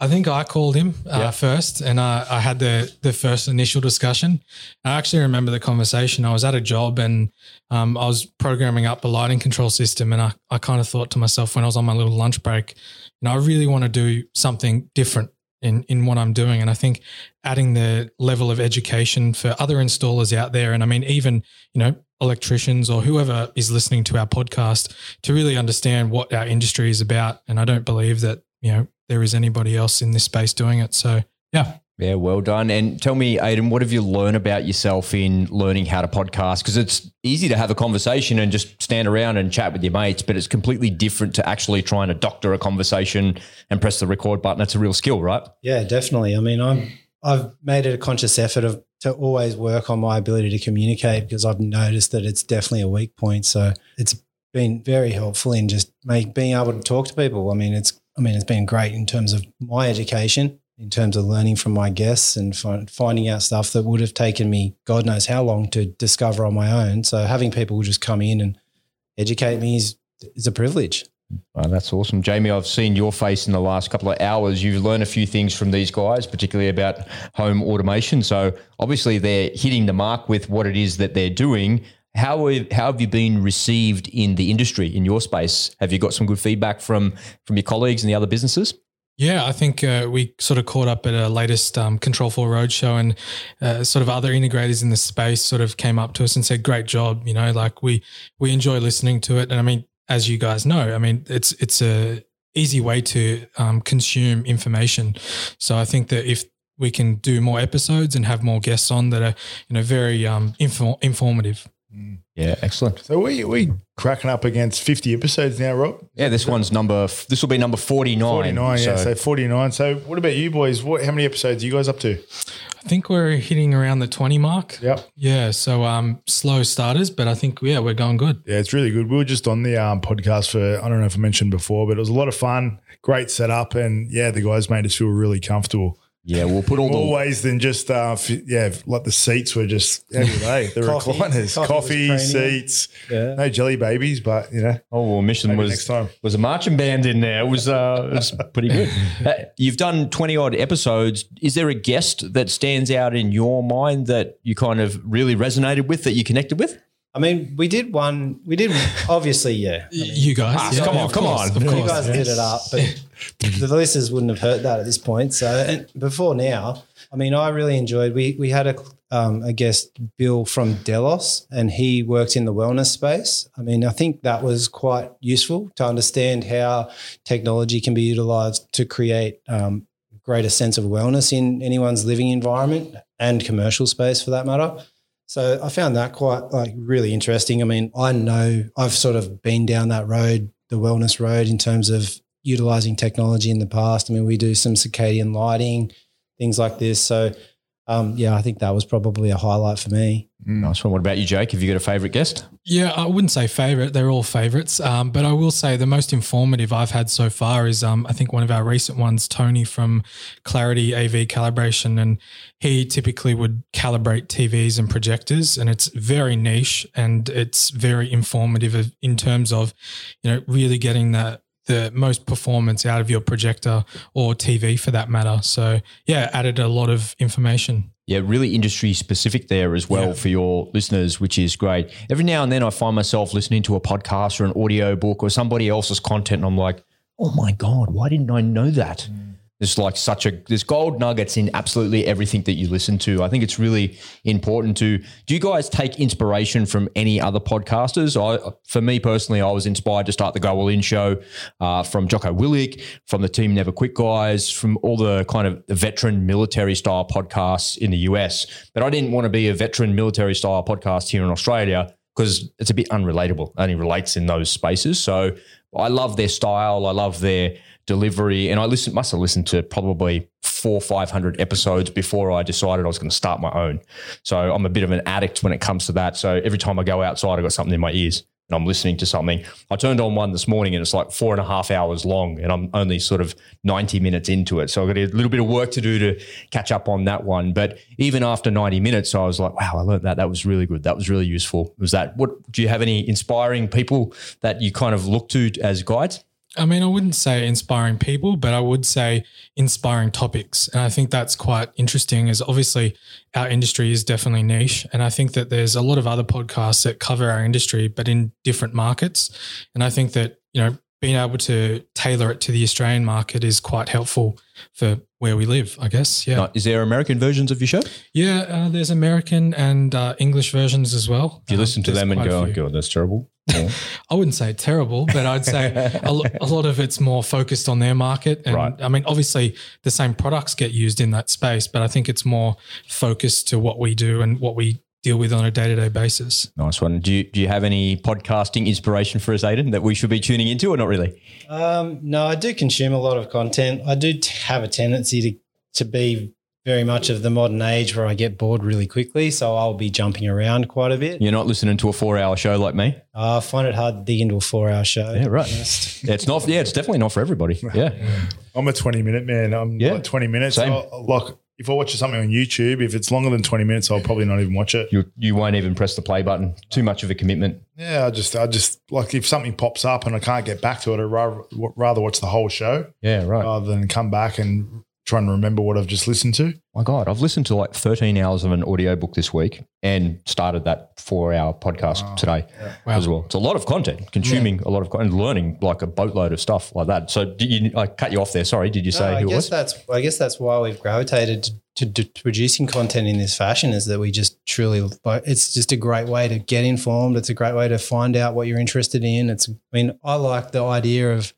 I think I called him uh, Yeah. first, and I, I had the the first initial discussion. I actually remember the conversation. I was at a job, and um, I was programming up a lighting control system, and I, I kind of thought to myself when I was on my little lunch break, you know, I really want to do something different in in what I'm doing, and I think adding the level of education for other installers out there, and I mean even you know electricians or whoever is listening to our podcast to really understand what our industry is about. And I don't believe that you know there is anybody else in this space doing it. So yeah. Yeah, well done. And tell me, Aidan, what have you learned about yourself in learning how to podcast? Because it's easy to have a conversation and just stand around and chat with your mates, but it's completely different to actually trying to doctor a conversation and press the record button. It's a real skill, right? Yeah, definitely. I mean, I'm I've made it a conscious effort of to always work on my ability to communicate because I've noticed that it's definitely a weak point. So it's been very helpful in just make being able to talk to people. I mean, it's I mean, it's been great in terms of my education, in terms of learning from my guests and fi- finding out stuff that would have taken me God knows how long to discover on my own. So having people just come in and educate me is is a privilege. Oh, that's awesome. Jamie, I've seen your face in the last couple of hours. You've learned a few things from these guys, particularly about home automation. So obviously they're hitting the mark with what it is that they're doing. How have, how have you been received in the industry in your space? Have you got some good feedback from from your colleagues and the other businesses? Yeah, I think uh, we sort of caught up at a latest um, Control4 Roadshow and uh, sort of other integrators in the space sort of came up to us and said, great job. You know, like we, we enjoy listening to it. And I mean, as you guys know, I mean, it's, it's a easy way to um, consume information. So I think that if we can do more episodes and have more guests on that are, you know, very um, info- informative. Yeah, excellent. So we we cracking up against 50 episodes now, Rob. Yeah, this one's number. This will be number forty nine. 49, yeah. So 49. So what about you boys? What how many episodes are you guys up to? I think we're hitting around the 20 mark. Yep. Yeah. So um, slow starters, but I think, yeah, we're going good. Yeah, it's really good. We were just on the um, podcast for I don't know if I mentioned before, but it was a lot of fun, great setup, and yeah, the guys made us feel really comfortable. Yeah, we'll put all the More ways than just uh, f- yeah, like the seats were just how were they? The Coffee. recliners, Coffee coffee, was premium. seats, Yeah. no jelly babies, but you know, Oh, well, mission maybe was next time. was a marching band in there. It was uh, it was pretty good. <laughs> Uh, you've done twenty odd episodes. Is there a guest that stands out in your mind that you kind of really resonated with, that you connected with? I mean, we did one. We did obviously, yeah. I mean, You guys. Ah, come on, come course, on. Of you course. guys did it up, but the listeners wouldn't have heard that at this point. So, and before now, I mean, I really enjoyed. We we had a um, a guest, Bill from Delos, and he worked in the wellness space. I mean, I think that was quite useful to understand how technology can be utilized to create um, greater sense of wellness in anyone's living environment and commercial space, for that matter. So I found that quite like really interesting. I mean, I know I've sort of been down that road, the wellness road, in terms of utilizing technology in the past. I mean, we do some circadian lighting, things like this. So, um, yeah, I think that was probably a highlight for me. Nice one. What about you, Jake? Have you got a favorite guest? Yeah, I wouldn't say favorite. They're all favorites. Um, but I will say the most informative I've had so far is um, I think one of our recent ones, Tony from Clarity AV Calibration. And he typically would calibrate TVs and projectors. And it's very niche and it's very informative in terms of, you know, really getting that the most performance out of your projector or TV for that matter. So yeah, added a lot of information. Yeah, really industry specific there as well Yeah. for your listeners, which is great. Every now and then I find myself listening to a podcast or an audio book or somebody else's content, and I'm like, oh my God, why didn't I know that? Mm. There's like such a there's gold nuggets in absolutely everything that you listen to. I think it's really important to. Do you guys take inspiration from any other podcasters? I, for me personally, I was inspired to start the Go All In show uh, from Jocko Willink, from the Team Never Quit guys, from all the kind of veteran military style podcasts in the US. But I didn't want to be a veteran military style podcast here in Australia because it's a bit unrelatable. It only relates in those spaces. So I love their style. I love their delivery. And I listen, must have listened to probably four, 500 episodes before I decided I was going to start my own. So I'm a bit of an addict when it comes to that. So every time I go outside, I've got something in my ears and I'm listening to something. I turned on one this morning and it's like four and a half hours long and I'm only sort of 90 minutes into it. So I've got a little bit of work to do to catch up on that one. But even after 90 minutes, I was like, wow, I learned that. That was really good. That was really useful. Was that what do you have any inspiring people that you kind of look to as guides? I mean, I wouldn't say inspiring people, but I would say inspiring topics. And I think that's quite interesting, as obviously our industry is definitely niche. And I think that there's a lot of other podcasts that cover our industry, but in different markets. And I think that, you know, being able to tailor it to the Australian market is quite helpful for where we live, I guess. Yeah. Is there American versions of your show? Yeah, uh, there's American and uh, English versions as well. Do you Um, listen to them and go, oh. God, that's terrible? <laughs> Yeah. I wouldn't say terrible, but I'd say a, lo- a lot of it's more focused on their market. And Right. I mean, obviously, the same products get used in that space, but I think it's more focused to what we do and what we deal with on a day to day basis. nice one. Do you, do you have any podcasting inspiration for us, Aidan, that we should be tuning into or not really? Um, no, I do consume a lot of content. I do have a tendency to to be very much of the modern age where I get bored really quickly. So I'll be jumping around quite a bit. You're not listening to a four hour show like me? I find it hard to dig into a four hour show. Yeah, right. to be honest. Yeah, <laughs> it's not. Yeah, it's definitely not for everybody. <laughs> Yeah, I'm a 20 minute man. I'm Yeah. like 20 minutes. Same. I'll- like if I watch something on YouTube, if it's longer than 20 minutes, I'll probably not even watch it. you you won't even press the play button. Too much of a commitment. Yeah, I just, I just like if something pops up and I can't get back to it, I'd rather, rather watch the whole show Yeah, right. rather than come back and try and remember what I've just listened to. My God, I've listened to like 13 hours of an audiobook this week and started that four hour podcast Wow. today Wow. as well. It's a lot of content, consuming a lot of content, and learning like a boatload of stuff like that. So, did you, I cut you off there. Sorry. Did you No, say I who it guess was? that's I guess that's why we've gravitated to, to, to producing content in this fashion is that we just truly it's just a great way to get informed. It's a great way to find out what you're interested in. It's I mean I like the idea of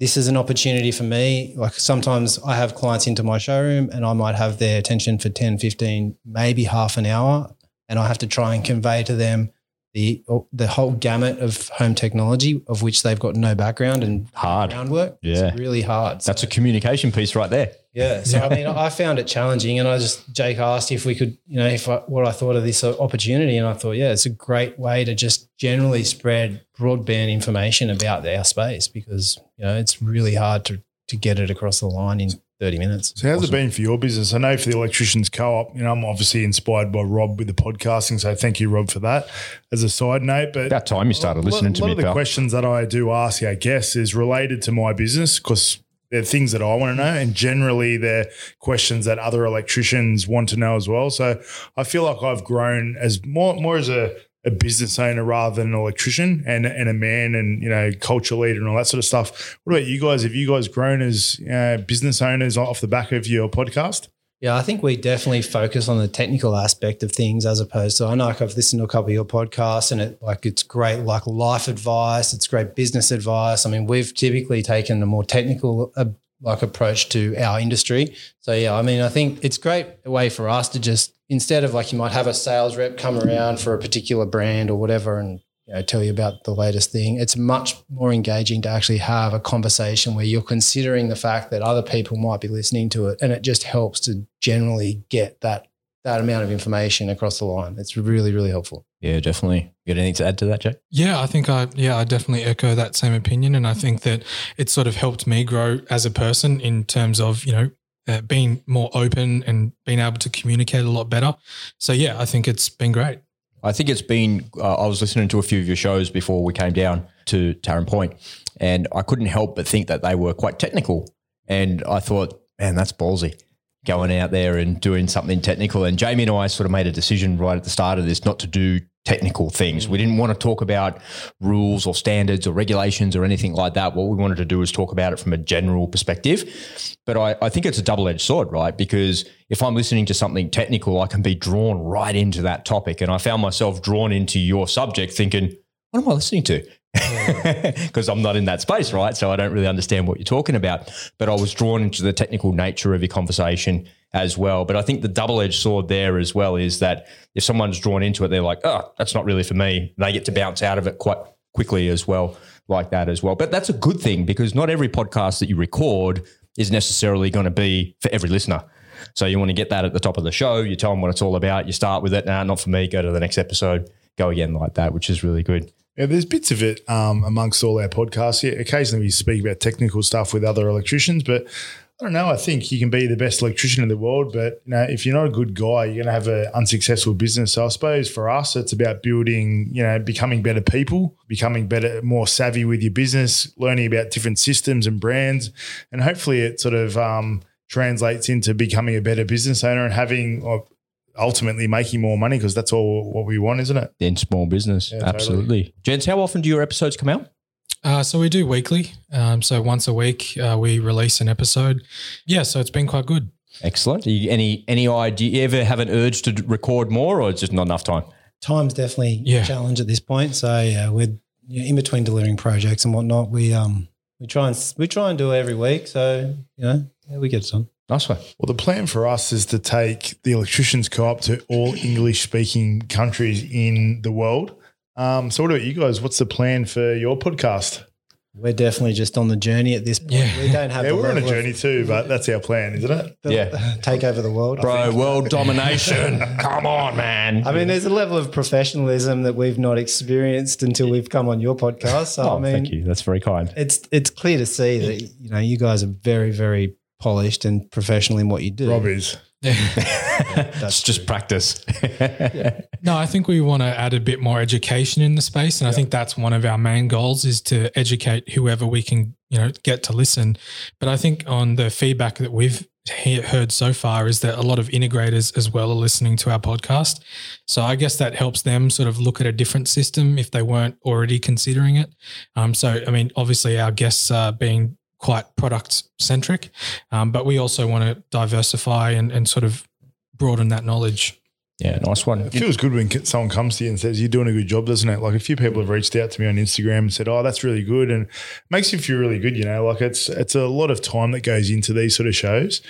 this is an opportunity for me. Like sometimes I have clients into my showroom and I might have their attention for 10, 15, maybe half an hour. And I have to try and convey to them the the whole gamut of home technology of which they've got no background and Hard. groundwork. Yeah. It's really hard. That's a communication piece right there. yeah. So I mean, I found it challenging, and I just Jake asked if we could, you know, if I, what I thought of this opportunity, and I thought, yeah, it's a great way to just generally spread broadband information about our space because you know it's really hard to to get it across the line in thirty minutes. So how's Awesome. it been for your business? I know for the electricians co-op, you know, I'm obviously inspired by Rob with the podcasting. So thank you, Rob, for that as a side note. But About time you started listening to me, a lot me, of the pal. questions that I do ask our guests is related to my business because they're things that I want to know, and generally they're questions that other electricians want to know as well. So I feel like I've grown as more more as a a business owner rather than an electrician and, and a man and you know culture leader and all that sort of stuff. What about you guys? Have you guys grown as uh, business owners off the back of your podcast? Yeah, I think we definitely focus on the technical aspect of things as opposed to I know like I've listened to a couple of your podcasts and it like it's great like life advice, it's great business advice. I mean, we've typically taken a more technical uh, like approach to our industry. So yeah, I mean, I think it's great way for us to just instead of like you might have a sales rep come around for a particular brand or whatever and you know, tell you about the latest thing. It's much more engaging to actually have a conversation where you're considering the fact that other people might be listening to it, and it just helps to generally get that that amount of information across the line. It's really really helpful. Yeah, definitely. You got anything to add to that, Jake? Yeah, I think I yeah I definitely echo that same opinion, and I think that it's sort of helped me grow as a person in terms of you know uh, being more open and being able to communicate a lot better. So yeah, I think it's been great. I think it's been. Uh, I was listening to a few of your shows before we came down to Taren Point, and I couldn't help but think that they were quite technical. And I thought, man, that's ballsy, going out there and doing something technical. And Jamie and I sort of made a decision right at the start of this not to do technical things. We didn't want to talk about rules or standards or regulations or anything like that. What we wanted to do was talk about it from a general perspective. But I, I think it's a double edged sword, right? Because if I'm listening to something technical, I can be drawn right into that topic. And I found myself drawn into your subject thinking, what am I listening to? <laughs> Because I'm not in that space, right? So I don't really understand what you're talking about. But I was drawn into the technical nature of your conversation as well. But I think the double edged sword there as well is that if someone's drawn into it, they're like, oh, that's not really for me. They get to bounce out of it quite quickly as well, like that as well. But that's a good thing because not every podcast that you record is necessarily going to be for every listener. So you want to get that at the top of the show. You tell them what it's all about. You start with it. Nah, not for me. Go to the next episode. Go again like that, which is really good. Yeah, there's bits of it um, amongst all our podcasts. Yeah, occasionally we speak about technical stuff with other electricians, but I don't know. I think you can be the best electrician in the world, but you know, if you're not a good guy, you're going to have an unsuccessful business. So I suppose for us, it's about building, you know, becoming better people, becoming better, more savvy with your business, learning about different systems and brands, and hopefully it sort of um, translates into becoming a better business owner and having. Or, ultimately making more money because that's all what we want, isn't it? In small business, Yeah, totally. absolutely. Gents, how often do your episodes come out? Uh, so we do weekly. Um, so once a week, uh, we release an episode. Yeah, so it's been quite good. Excellent. Are you, any any idea? You ever have an urge to record more, or it's just not enough time? Time's definitely Yeah. a challenge at this point. So yeah, we're you know, in between delivering projects and whatnot. We um we try and we try and do it every week. So you know yeah, we get it done. Nice one. Well, the plan for us is to take the Electricians Co-op to all English-speaking countries in the world. Um, so, what about you guys? What's the plan for your podcast? We're definitely just on the journey at this point. Yeah. We don't have Yeah, the we're on a journey too, but that's our plan, isn't it? the- <laughs> Yeah. take over the world. Bro, world <laughs> domination. Come on, man. I mean, there's a level of professionalism that we've not experienced until we've come on your podcast. So oh, I mean, thank you. That's very kind. it's it's clear to see that you know you guys are very very polished and professional in what you do. Rob is. <laughs> it's just practice. <laughs> No, I think we want to add a bit more education in the space, and I think that's one of our main goals is to educate whoever we can, you know, get to listen. But I think on the feedback that we've he- heard so far is that a lot of integrators as well are listening to our podcast. So I guess that helps them sort of look at a different system if they weren't already considering it. Um, so I mean, obviously our guests are being quite product centric, um, but we also want to diversify and, and sort of broaden that knowledge. yeah, nice one. It feels good when someone comes to you and says you're doing a good job, doesn't it? Like a few people have reached out to me on Instagram and said, "Oh, that's really good," and it makes you feel really good. You know, like it's it's a lot of time that goes into these sort of shows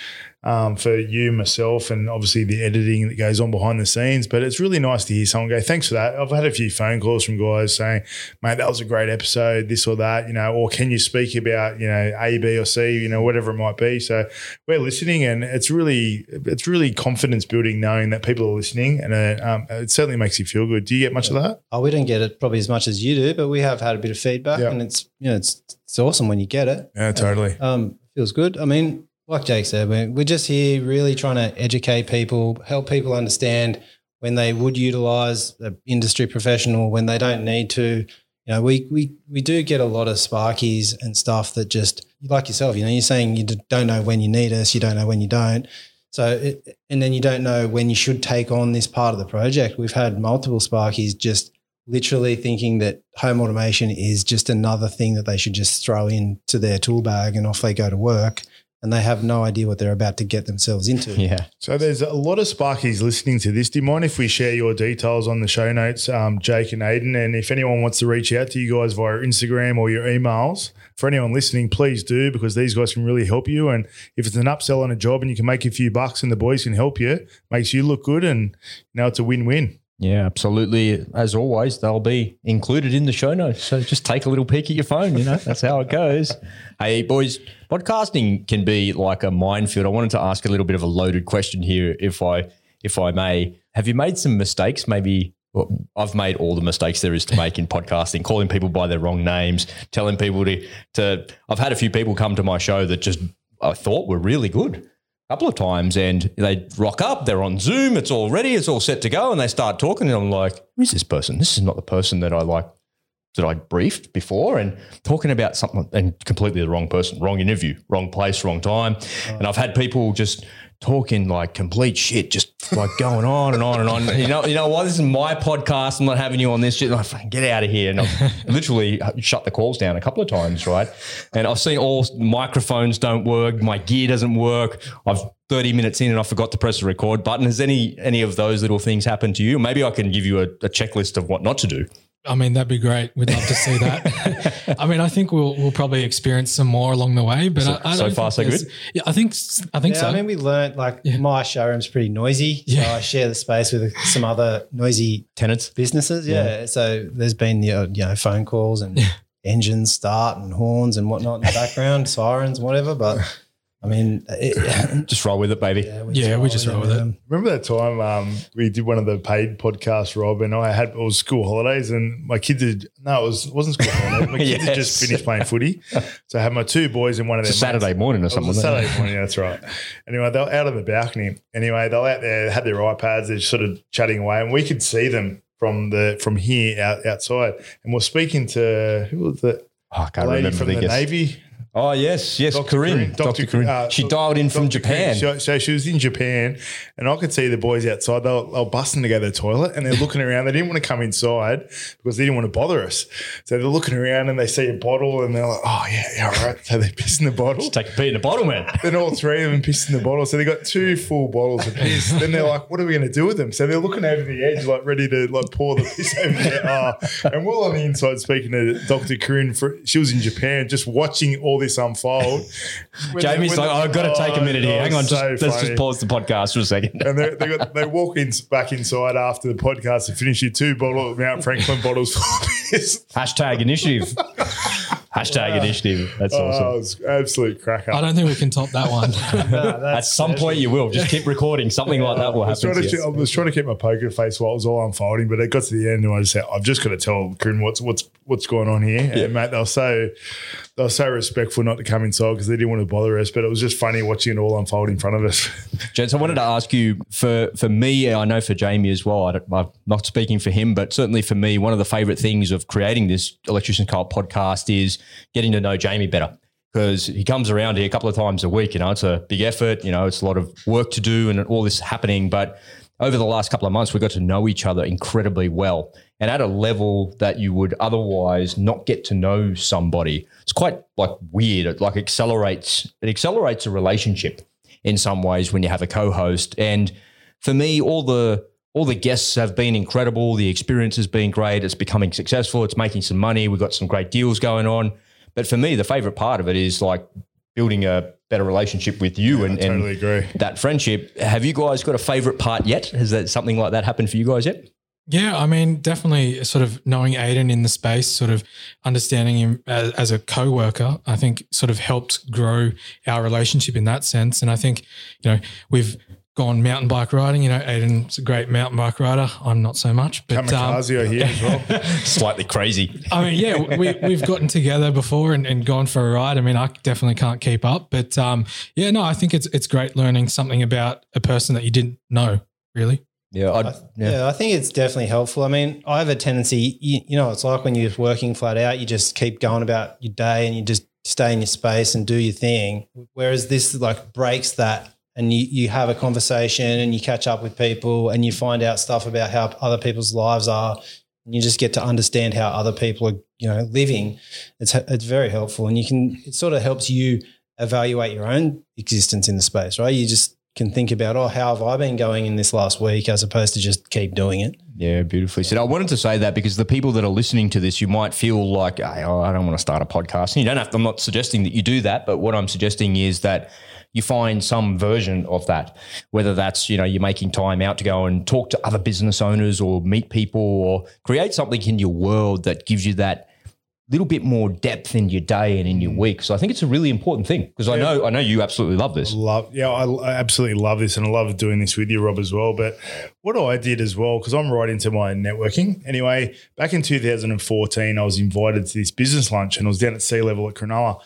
um, for you, myself, and obviously the editing that goes on behind the scenes. But it's really nice to hear someone go, "Thanks for that." I've had a few phone calls from guys saying, "Mate, that was a great episode," this or that, you know, or can you speak about you know A, B, or C, you know, whatever it might be. So we're listening, and it's really it's really confidence building knowing that people are listening, and uh, um, it certainly makes you feel good. Do you get much of that? Oh, we don't get it probably as much as you do, but we have had a bit of feedback, Yeah. and it's you know it's it's awesome when you get it. Yeah, totally. Um, feels good. I mean, like Jake said, we're, just here really trying to educate people, help people understand when they would utilize an industry professional, when they don't need to. You know, we we we do get a lot of sparkies and stuff that just like yourself. You know, you're saying you don't know when you need us, you don't know when you don't. So, it, and then you don't know when you should take on this part of the project. We've had multiple sparkies just literally thinking that home automation is just another thing that they should just throw into their tool bag and off they go to work. And they have no idea what they're about to get themselves into. <laughs> Yeah. So there's a lot of Sparkies listening to this. Do you mind if we share your details on the show notes, um, Jake and Aidan? And if anyone wants to reach out to you guys via Instagram or your emails, for anyone listening, please do because these guys can really help you. And if it's an upsell on a job and you can make a few bucks and the boys can help you, makes you look good. And now it's a win-win. Yeah, absolutely. As always, they'll be included in the show notes. So just take a little peek at your phone, you know, that's how it goes. Hey, boys, podcasting can be like a minefield. I wanted to ask a little bit of a loaded question here, if I if I may. Have you made some mistakes? Maybe well, I've made all the mistakes there is to make in podcasting, calling people by their wrong names, telling people to to I've had a few people come to my show that just I thought were really good couple of times and they rock up, they're on Zoom, it's all ready, it's all set to go, and they start talking, and I'm like, who's this person? This is not the person that I like that I briefed before and talking about something and completely the wrong person, wrong interview, wrong place, wrong time. And I've had people just talking like complete shit, just like going on and on and on. You know, you know what? This is my podcast. I'm not having you on this shit. Like, get out of here. And I've <laughs> literally shut the calls down a couple of times, right? And I've seen all microphones don't work, my gear doesn't work. I've 30 minutes in and I forgot to press the record button. Has any any of those little things happened to you? Maybe I can give you a, a checklist of what not to do. I mean, that'd be great. We'd love to see that. <laughs> I mean, I think we'll we'll probably experience some more along the way, but So- I, I so don't far, think so there's- Yeah, I think I think Yeah, so. I mean, we learned like Yeah. my showroom's pretty noisy. Yeah. So I share the space with some other noisy Tenants. businesses. Yeah. So there's been the uh, you know phone calls and engines start and horns and whatnot in the background, sirens, whatever. But <laughs> I mean, it, <laughs> Just roll with it, baby. yeah, Yeah, we just roll with it. them. Remember that time um, we did one of the paid podcasts, Rob, and I had it was school holidays, and my kids had no, it was it wasn't school holidays. My <laughs> kids had just finished playing footy, so I had my two boys in one of It's their a mates. Saturday morning or It something. was a wasn't it? Saturday morning, yeah, that's right. Anyway, they were out on the balcony. Anyway, they were out there, had their iPads, they're sort of chatting away, and we could see them from the from here out outside. And we're speaking to who was the Oh, I can't lady remember from the the guess. Navy? Oh yes, yes, Dr. Corinne, Corinne, Dr. Dr. Corinne. uh, she dialed in from Dr. Japan. So, so she was in Japan, and I could see the boys outside. They were, they were busting to go to the toilet, and they're <laughs> looking around. They didn't want to come inside because they didn't want to bother us. So they're looking around, and they see a bottle, and they're like, "Oh yeah, yeah, all right." So they piss in the bottle. Just take a pee in the bottle, man. <laughs> Then all three of them pissed in the bottle. So they got two full bottles of piss. <laughs> then they're like, what are we going to do with them? So they're looking over the edge, like ready to like pour the piss over there. Oh. And we're on the inside speaking to Dr. Corinne. For, she was in Japan just watching all this unfold. <laughs> When Jamie's like, oh, I've got to take a Oh, minute here. Hang on, so just, let's just pause the podcast for a second. And they, they, got, they walk in <laughs> back inside after the podcast to finish your two bottle Mount Franklin bottles full of. Hashtag initiative. <laughs> Hashtag initiative. That's Oh, awesome. it's absolute cracker. I don't think we can top that one. No, At that's, some point, you will. Just keep recording. Something like that will I was, happen. to to. I was trying to keep my poker face while it was all unfolding, but it got to the end and I just said, I've just got to tell Corinne what's what's what's going on here. And mate, they were so they were so respectful not to come inside because they didn't want to bother us. But it was just funny watching it all unfold in front of us. <laughs> Gents, I wanted to ask you for for me, I know for Jamie as well. I I'm not speaking for him, but certainly for me, one of the favorite things of creating this Electricians Co-op podcast is getting to know Jamie better because he comes around here a couple of times a week. You know, it's a big effort. You know, it's a lot of work to do and all this happening, but. Over the last couple of months, we got to know each other incredibly well and at a level that you would otherwise not get to know somebody. It's quite like weird. It like accelerates, it accelerates a relationship in some ways when you have a co-host. And for me, all the all the guests have been incredible. The experience has been great. It's becoming successful. It's making some money. We've got some great deals going on. But for me, the favorite part of it is like building a better relationship with you and, I totally and agree. that friendship. Have you guys got a favorite part yet? Has that something like that happened for you guys yet? Yeah, I mean, definitely sort of knowing Aidan in the space, sort of understanding him as, as a co-worker, I think sort of helped grow our relationship in that sense. And I think, you know, we've gone mountain bike riding. You know, Aidan's a great mountain bike rider. I'm not so much, but um, Kamikaze here as well. <laughs> Slightly crazy. I mean, yeah, we, we've gotten together before and, and gone for a ride. I mean, I definitely can't keep up, but um, yeah, no, I think it's it's great learning something about a person that you didn't know, really. Yeah, I'd, I, yeah. yeah. I think it's definitely helpful. I mean, I have a tendency, you, you know, it's like when you're working flat out, you just keep going about your day and you just stay in your space and do your thing. Whereas this like breaks that and you, you have a conversation and you catch up with people and you find out stuff about how other people's lives are. And you just get to understand how other people are, you know, living. It's, it's very helpful. And you can, it sort of helps you evaluate your own existence in the space, right? You just can think about, oh, how have I been going in this last week as opposed to just keep doing it. Yeah, beautifully said. I wanted to say that because the people that are listening to this, you might feel like, "Hey, oh, I don't want to start a podcast. And you don't have to, I'm not suggesting that you do that, but what I'm suggesting is that you find some version of that, whether that's, you know, you're making time out to go and talk to other business owners or meet people or create something in your world that gives you that little bit more depth in your day and in your mm. week. So I think it's a really important thing because I know I know you absolutely love this. love yeah I, I absolutely love this and i love doing this with you rob as well. But what i did as well because i'm right into my networking. Anyway back in 2014 i was invited to this business lunch and i was down at sea level at cronulla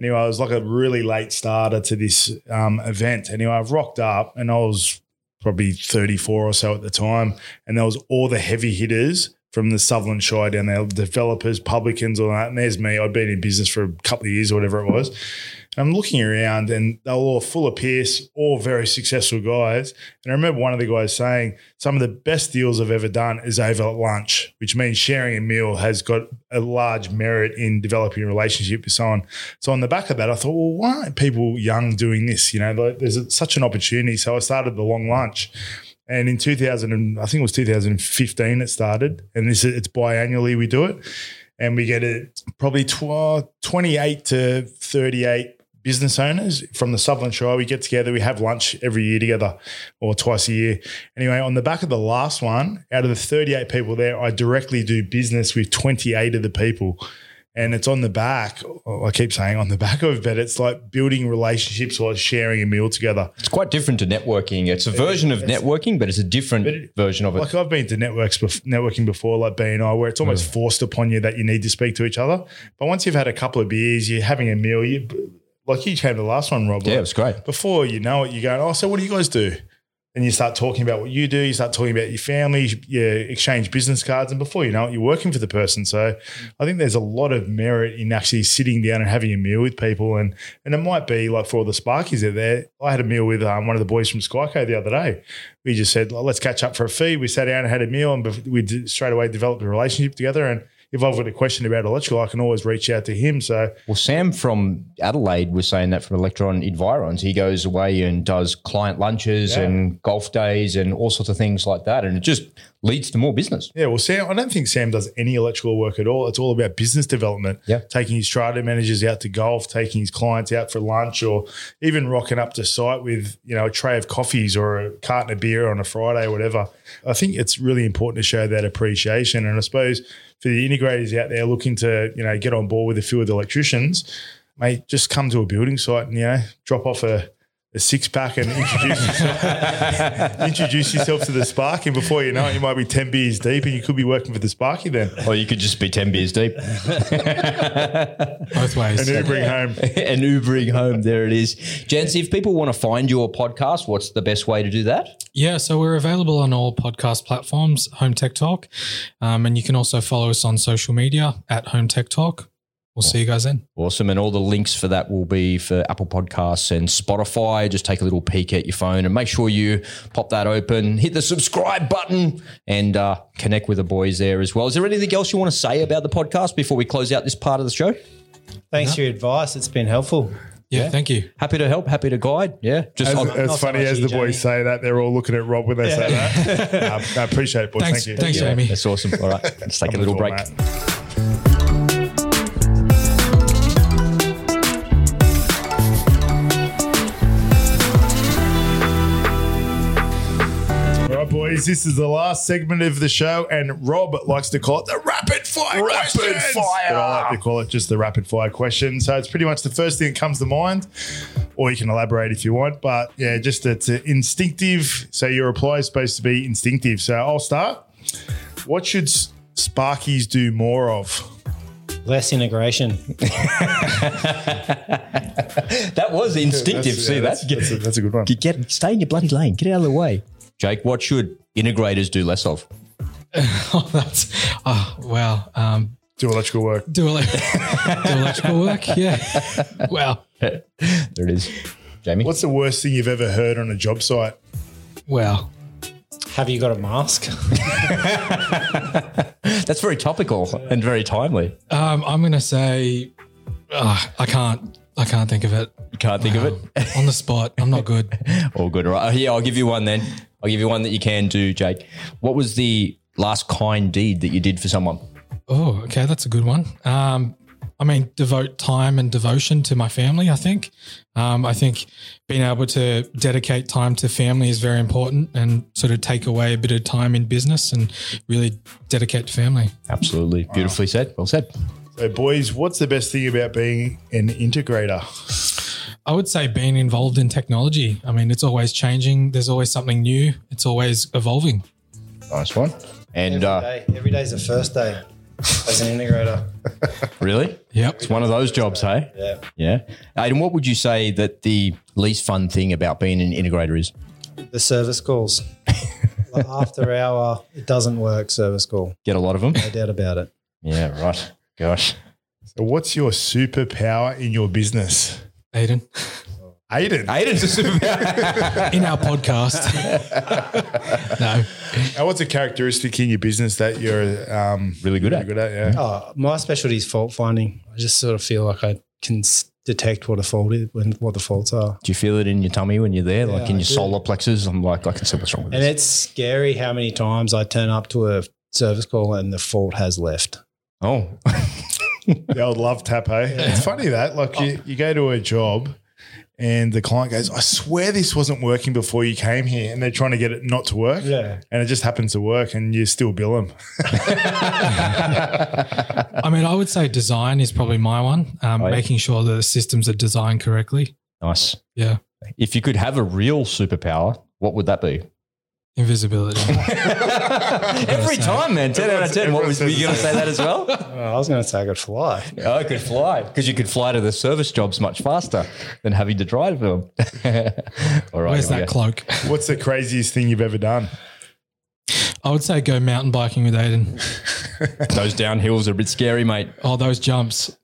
anyway i was like a really late starter to this um, event anyway i've rocked up and i was probably 34 or so at the time and there was all the heavy hitters from the Sutherland Shire down there, developers, publicans, all that. And there's me. I'd been in business for a couple of years or whatever it was. I'm looking around and they were all full of Pierce, all very successful guys. And I remember one of the guys saying, some of the best deals I've ever done is over lunch, which means sharing a meal has got a large merit in developing a relationship with someone. So on the back of that, I thought, well, why aren't people young doing this? You know, there's such an opportunity. So I started the long lunch. And in 2000, and I think it was 2015 it started. And this it's biannually we do it. And we get it probably tw- 28 to 38 business owners from the Sutherland Shire. We get together, we have lunch every year together or twice a year. Anyway, on the back of the last one, out of the 38 people there, I directly do business with 28 of the people. And it's on the back, oh, I keep saying on the back of it, but it's like building relationships while sharing a meal together. It's quite different to networking. It's a version of networking, but it's a different it- version of it. Like I've been to networks, bef- networking before, like BNI, where it's almost mm. forced upon you that you need to speak to each other. But once you've had a couple of beers, you're having a meal, you like you came to the last one, Rob. yeah, it was great. before you know it, you're going, oh, so what do you guys do? And you start talking about what you do. You start talking about your family. You exchange business cards, and before you know it, you're working for the person. So, I think there's a lot of merit in actually sitting down and having a meal with people. And and it might be like for all the Sparkies out there. I had a meal with um, one of the boys from Skyco the other day. We just said, let's catch up for a feed. We sat down and had a meal, and we straight away developed a relationship together. And if I've got a question about electrical, I can always reach out to him. So Well, Sam from Adelaide was saying that from Electron Environs. He goes away and does client lunches Yeah. and golf days and all sorts of things like that. And it just leads to more business. Yeah, well, Sam, I don't think Sam does any electrical work at all. It's all about business development. Yeah. Taking his strata managers out to golf, taking his clients out for lunch, or even rocking up to site with, you know, a tray of coffees or a carton of beer on a Friday or whatever. I think it's really important to show that appreciation. And I suppose for the integrators out there looking to, you know, get on board with a few of the electricians, mate, just come to a building site and, you know, drop off a a six pack and introduce <laughs> yourself, introduce yourself to the Sparky. And before you know it, you might be 10 beers deep and you could be working for the Sparky then. Or you could just be 10 beers deep Both ways. And Ubering home. <laughs> and Ubering home. There it is. Jancy, if people want to find your podcast, what's the best way to do that? Yeah, so we're available on all podcast platforms, Home Tech Talk. Um, and you can also follow us on social media at Home Tech Talk. We'll see you guys then. Awesome. And all the links for that will be for Apple Podcasts and Spotify. Just take a little peek at your phone and make sure you pop that open, hit the subscribe button, and uh, connect with the boys there as well. Is there anything else you want to say about the podcast before we close out this part of the show? Thanks for your advice. It's been helpful. Yeah, thank you. Happy to help, happy to guide. Yeah. Just As, as not so funny much as you, the boys say that, they're all looking at Rob when they say that. <laughs> Um, I appreciate it, boys. Thanks, Thank you. thanks, yeah, Jamie. that's awesome. All right. Let's take a little break. Wonderful, All right, boys, this is the last segment of the show, and Rob likes to call it the rapid fire Rapid questions. fire. But I like to call it just the rapid fire question. So it's pretty much the first thing that comes to mind, or you can elaborate if you want. But yeah, just it's instinctive. So your reply is supposed to be instinctive. So I'll start. What should S- Sparkies do more of? Less integration. <laughs> That was instinctive. That's- See yeah, that? that's, that's, a, that's a good one. Get, get stay in your bloody lane. Get out of the way. Jake, what should integrators do less of? <laughs> Oh, that's, oh, wow. Um, Do electrical work. do, ele- <laughs> do electrical work? Yeah. Wow. There it is. Jamie? What's the worst thing you've ever heard on a job site? Wow. Have you got a mask? <laughs> That's very topical and very timely. Um, I'm going to say, ah, I can't, I can't think of it. You can't think of it? On the spot. I'm not good. All good. All right. Yeah, I'll give you one then. I'll give you one that you can do, Jake. What was the last kind deed that you did for someone? Oh, okay, that's a good one. Um, I mean, devote time and devotion to my family. I think. Um, I think being able to dedicate time to family is very important, and sort of take away a bit of time in business and really dedicate to family. Absolutely. Beautifully said. Well said. So, boys, what's the best thing about being an integrator? I would say being involved in technology. I mean, it's always changing. There's always something new. It's always evolving. Nice one. And Every uh, day. Every day's the first day as an integrator. <laughs> really? Yep. It's one of those jobs, hey? Yeah. Yeah. Aidan, what would you say that the least fun thing about being an integrator is? The service calls. <laughs> the after hour, it doesn't work service call. Get a lot of them. No doubt about it. Yeah, right. Gosh. So what's your superpower in your business? Aidan, Aidan. Aidan's <laughs> a superpower. in our podcast. <laughs> no, Now, what's a characteristic in your business that you're um, Really good at. Good at, yeah. Oh, my specialty is fault finding. I just sort of feel like I can detect what a fault is, when what the faults are. Do you feel it in your tummy when you're there, like in I your do. solar plexus? I'm like, I can see what's wrong with And this. it's scary how many times I turn up to a service call and the fault has left. Oh, <laughs> The old love tap, hey? It's funny that, like, you, you go to a job and the client goes, I swear this wasn't working before you came here. And they're trying to get it not to work. Yeah. And it just happens to work and you still bill them. I mean, I would say design is probably my one. Um, Oh, yeah. Making sure the systems are designed correctly. nice. Yeah, If you could have a real superpower, what would that be? Invisibility. <laughs> Every time, man. 10 out of 10. What was, were you going to say that as well? Oh, I was going to say I could fly. Oh, I could fly because you could fly to the service jobs much faster than having to drive them. <laughs> All right. Where's that go. cloak? What's the craziest thing you've ever done? I would say go mountain biking with Aidan. <laughs> Those downhills are a bit scary, mate. Oh, those jumps.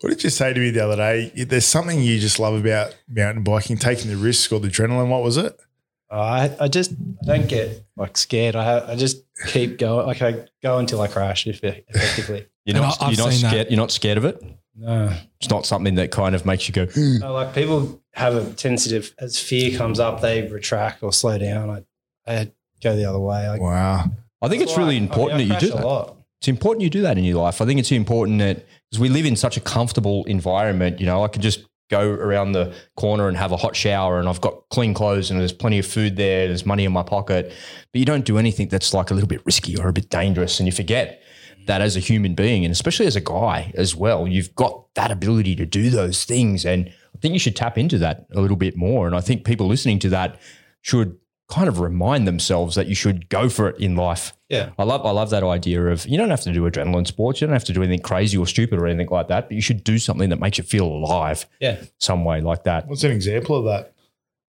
What did you say to me the other day? There's something you just love about mountain biking, taking the risk or the adrenaline. What was it? I, I just I don't get like scared. I ha- I just keep going. Like I go until I crash, if effectively. <laughs> You're And not, I- I've you're not seen that. scared. You're not scared of it. No. It's not something that kind of makes you go. Hmm. no, like people have a tendency to, as fear comes up, they retract or slow down. I, I go the other way. Like, Wow. I think it's really I important I that you do crash that. A lot. It's important you do that in your life. I think it's important that because we live in such a comfortable environment, you know, I could just go around the corner and have a hot shower and I've got clean clothes and there's plenty of food there, there's money in my pocket. But you don't do anything that's like a little bit risky or a bit dangerous. And you forget that as a human being and especially as a guy as well, you've got that ability to do those things. And I think you should tap into that a little bit more. And I think people listening to that should kind of remind themselves that you should go for it in life. Yeah. I love I love that idea of you don't have to do adrenaline sports, you don't have to do anything crazy or stupid or anything like that, but you should do something that makes you feel alive Yeah. some way like that. What's an example of that?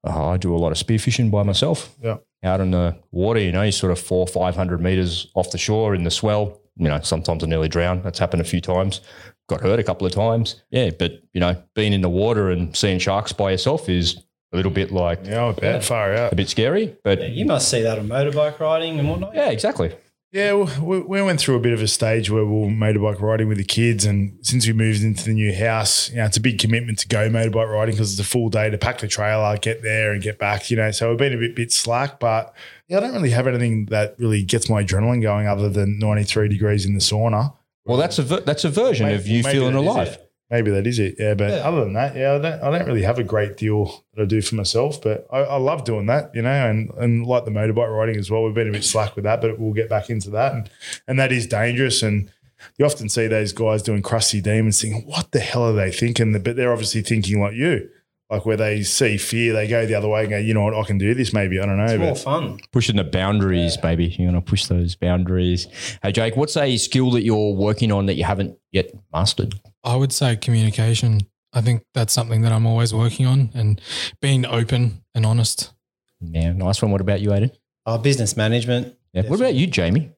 Oh, I do a lot of spearfishing by myself. Yeah. Out in the water, you know, you're sort of four, five hundred meters off the shore in the swell. You know, sometimes I nearly drown. That's happened a few times. Got hurt a couple of times. Yeah, but you know, being in the water and seeing sharks by yourself is a little bit like Yeah, I bet. Far out. a bit scary. But Yeah, you must see that on motorbike riding and whatnot. yeah, exactly. Yeah, we, we went through a bit of a stage where we were motorbike riding with the kids, and since we moved into the new house, you know, it's a big commitment to go motorbike riding because it's a full day to pack the trailer, get there, and get back. You know, so we've been a bit bit slack, but yeah, I don't really have anything that really gets my adrenaline going other than ninety three degrees in the sauna. Well, that's a ver- that's a version Maybe- of you feeling that is alive. it. Maybe that is it. Yeah, but Yeah. other than that, yeah, I don't, I don't really have a great deal that I do for myself. But I, I love doing that, you know, and and like the motorbike riding as well. We've been a bit slack with that, but we'll get back into that, and and that is dangerous. And you often see those guys doing crusty demons, thinking, "What the hell are they thinking?" But they're obviously thinking like you, like where they see fear, they go the other way and go, "You know what? I can do this." Maybe I don't know, It's more fun. pushing the boundaries, baby. You're gonna push those boundaries. Hey, Jake, what's a skill that you're working on that you haven't yet mastered? I would say communication. I think that's something that I'm always working on and being open and honest. Yeah, nice one. What about you, Aidan? Oh, business management. Yeah. What about you, Jamie?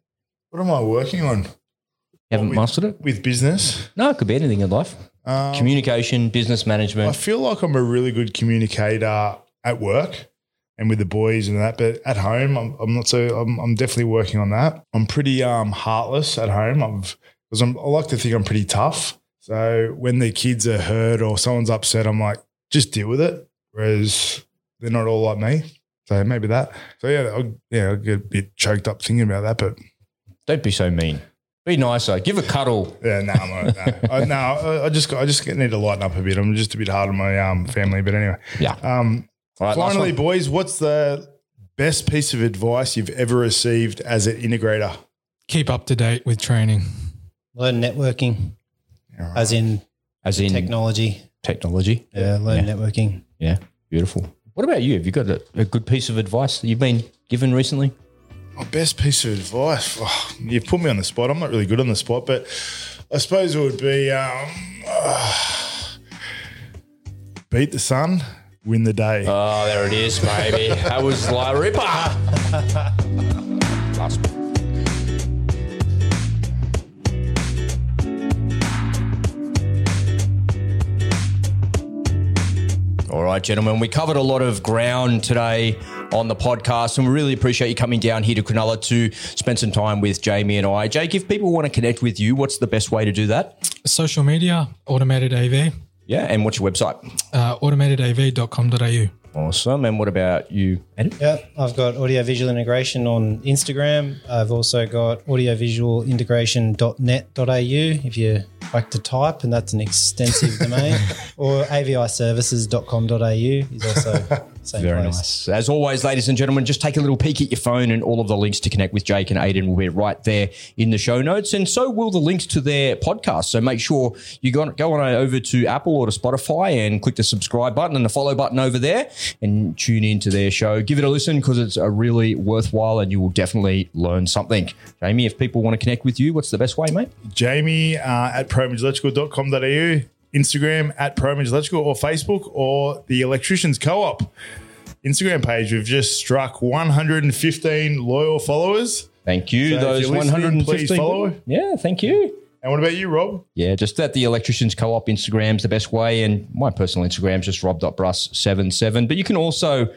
what am I working on You haven't with- mastered it? with business? No, it could be anything in life. Um, Communication, business management. I feel like I'm a really good communicator at work and with the boys and that, but at home, I'm, I'm not so. I'm, I'm definitely working on that. I'm pretty um, heartless at home. I've because I'm, I like to think I'm pretty tough. So when the kids are hurt or someone's upset, I'm like, just deal with it. Whereas they're not all like me. So maybe that. So yeah, I, yeah, I get a bit choked up thinking about that, but Don't be so mean. Be nicer. Give a cuddle. yeah, no, I'm all right, no, I, no, I- I just I just need to lighten up a bit. I'm just a bit hard on my um, family, but anyway. Yeah. Um, All right, last Finally, boys, what's the best piece of advice you've ever received as an integrator? Keep up to date with training. Learn networking, as in as in technology. technology. Yeah, learn Yeah. networking. Yeah, beautiful. What about you? Have you got a, a good piece of advice that you've been given recently? My best piece of advice. Oh, you've put me on the spot. I'm not really good on the spot, but I suppose it would be um, beat the sun, win the day. Oh, there it is, baby. that was La Ripper. <laughs> All right, gentlemen, we covered a lot of ground today on the podcast, and we really appreciate you coming down here to Cronulla to spend some time with Jamie and I. Jake, if people want to connect with you, what's the best way to do that? Social media, automated AV, Yeah, and what's your website? uh, automatedAV.com.au. Awesome. And what about you, Adam? Yeah, I've got audiovisual integration on Instagram. I've also got audiovisualintegration.net.au if you like to type, and that's an extensive domain. <laughs> Or aviservices.com.au is also <laughs> same Very place. nice. As always, ladies and gentlemen, just take a little peek at your phone, and all of the links to connect with Jake and Aidan will be right there in the show notes. And so will the links to their podcast. So make sure you go, on, go on over to Apple or to Spotify and click the subscribe button and the follow button over there and tune into their show. Give it a listen because it's a really worthwhile and you will definitely learn something. Jamie, if people want to connect with you, what's the best way, mate? Jamie uh, at proimageelectrical.com.au, Instagram at Pro Image Electrical, or Facebook, or the Electricians Co op Instagram page. We've just struck 115 loyal followers. Thank you. So Those you're 115. please follow. Yeah, thank you. And what about you, Rob? Yeah, just that the Electricians Co-op Instagram's the best way. And my personal Instagram's just rob.brus77. But you can also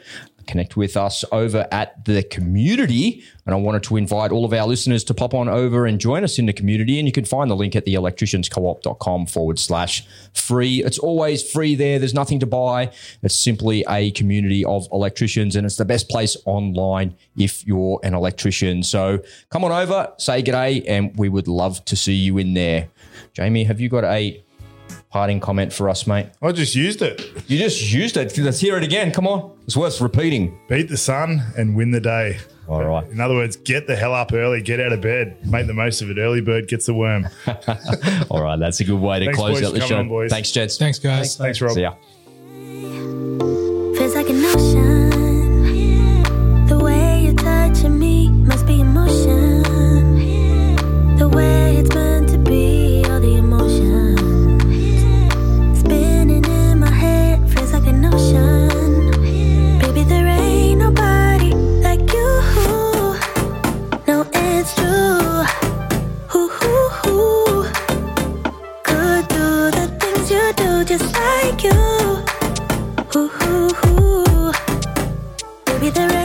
connect with us over at the community. And I wanted to invite all of our listeners to pop on over and join us in the community. And you can find the link at the electricianscoop.com forward slash free. It's always free there. There's nothing to buy. It's simply a community of electricians. And it's the best place online if you're an electrician. So come on over, say g'day, and we would love to see you in there. Jamie, have you got a parting comment for us, mate? I just used it. You just used it. Let's hear it again. Come on. It's worth repeating. Beat the sun and win the day. All right. In other words, get the hell up early, get out of bed, make the most of it. Early bird gets the worm. <laughs> All right. That's a good way to Thanks, close boys, out the show. on, boys. Thanks, gents. Thanks, guys. Thanks, Rob. See ya. You. Ooh, ooh, ooh. Baby, there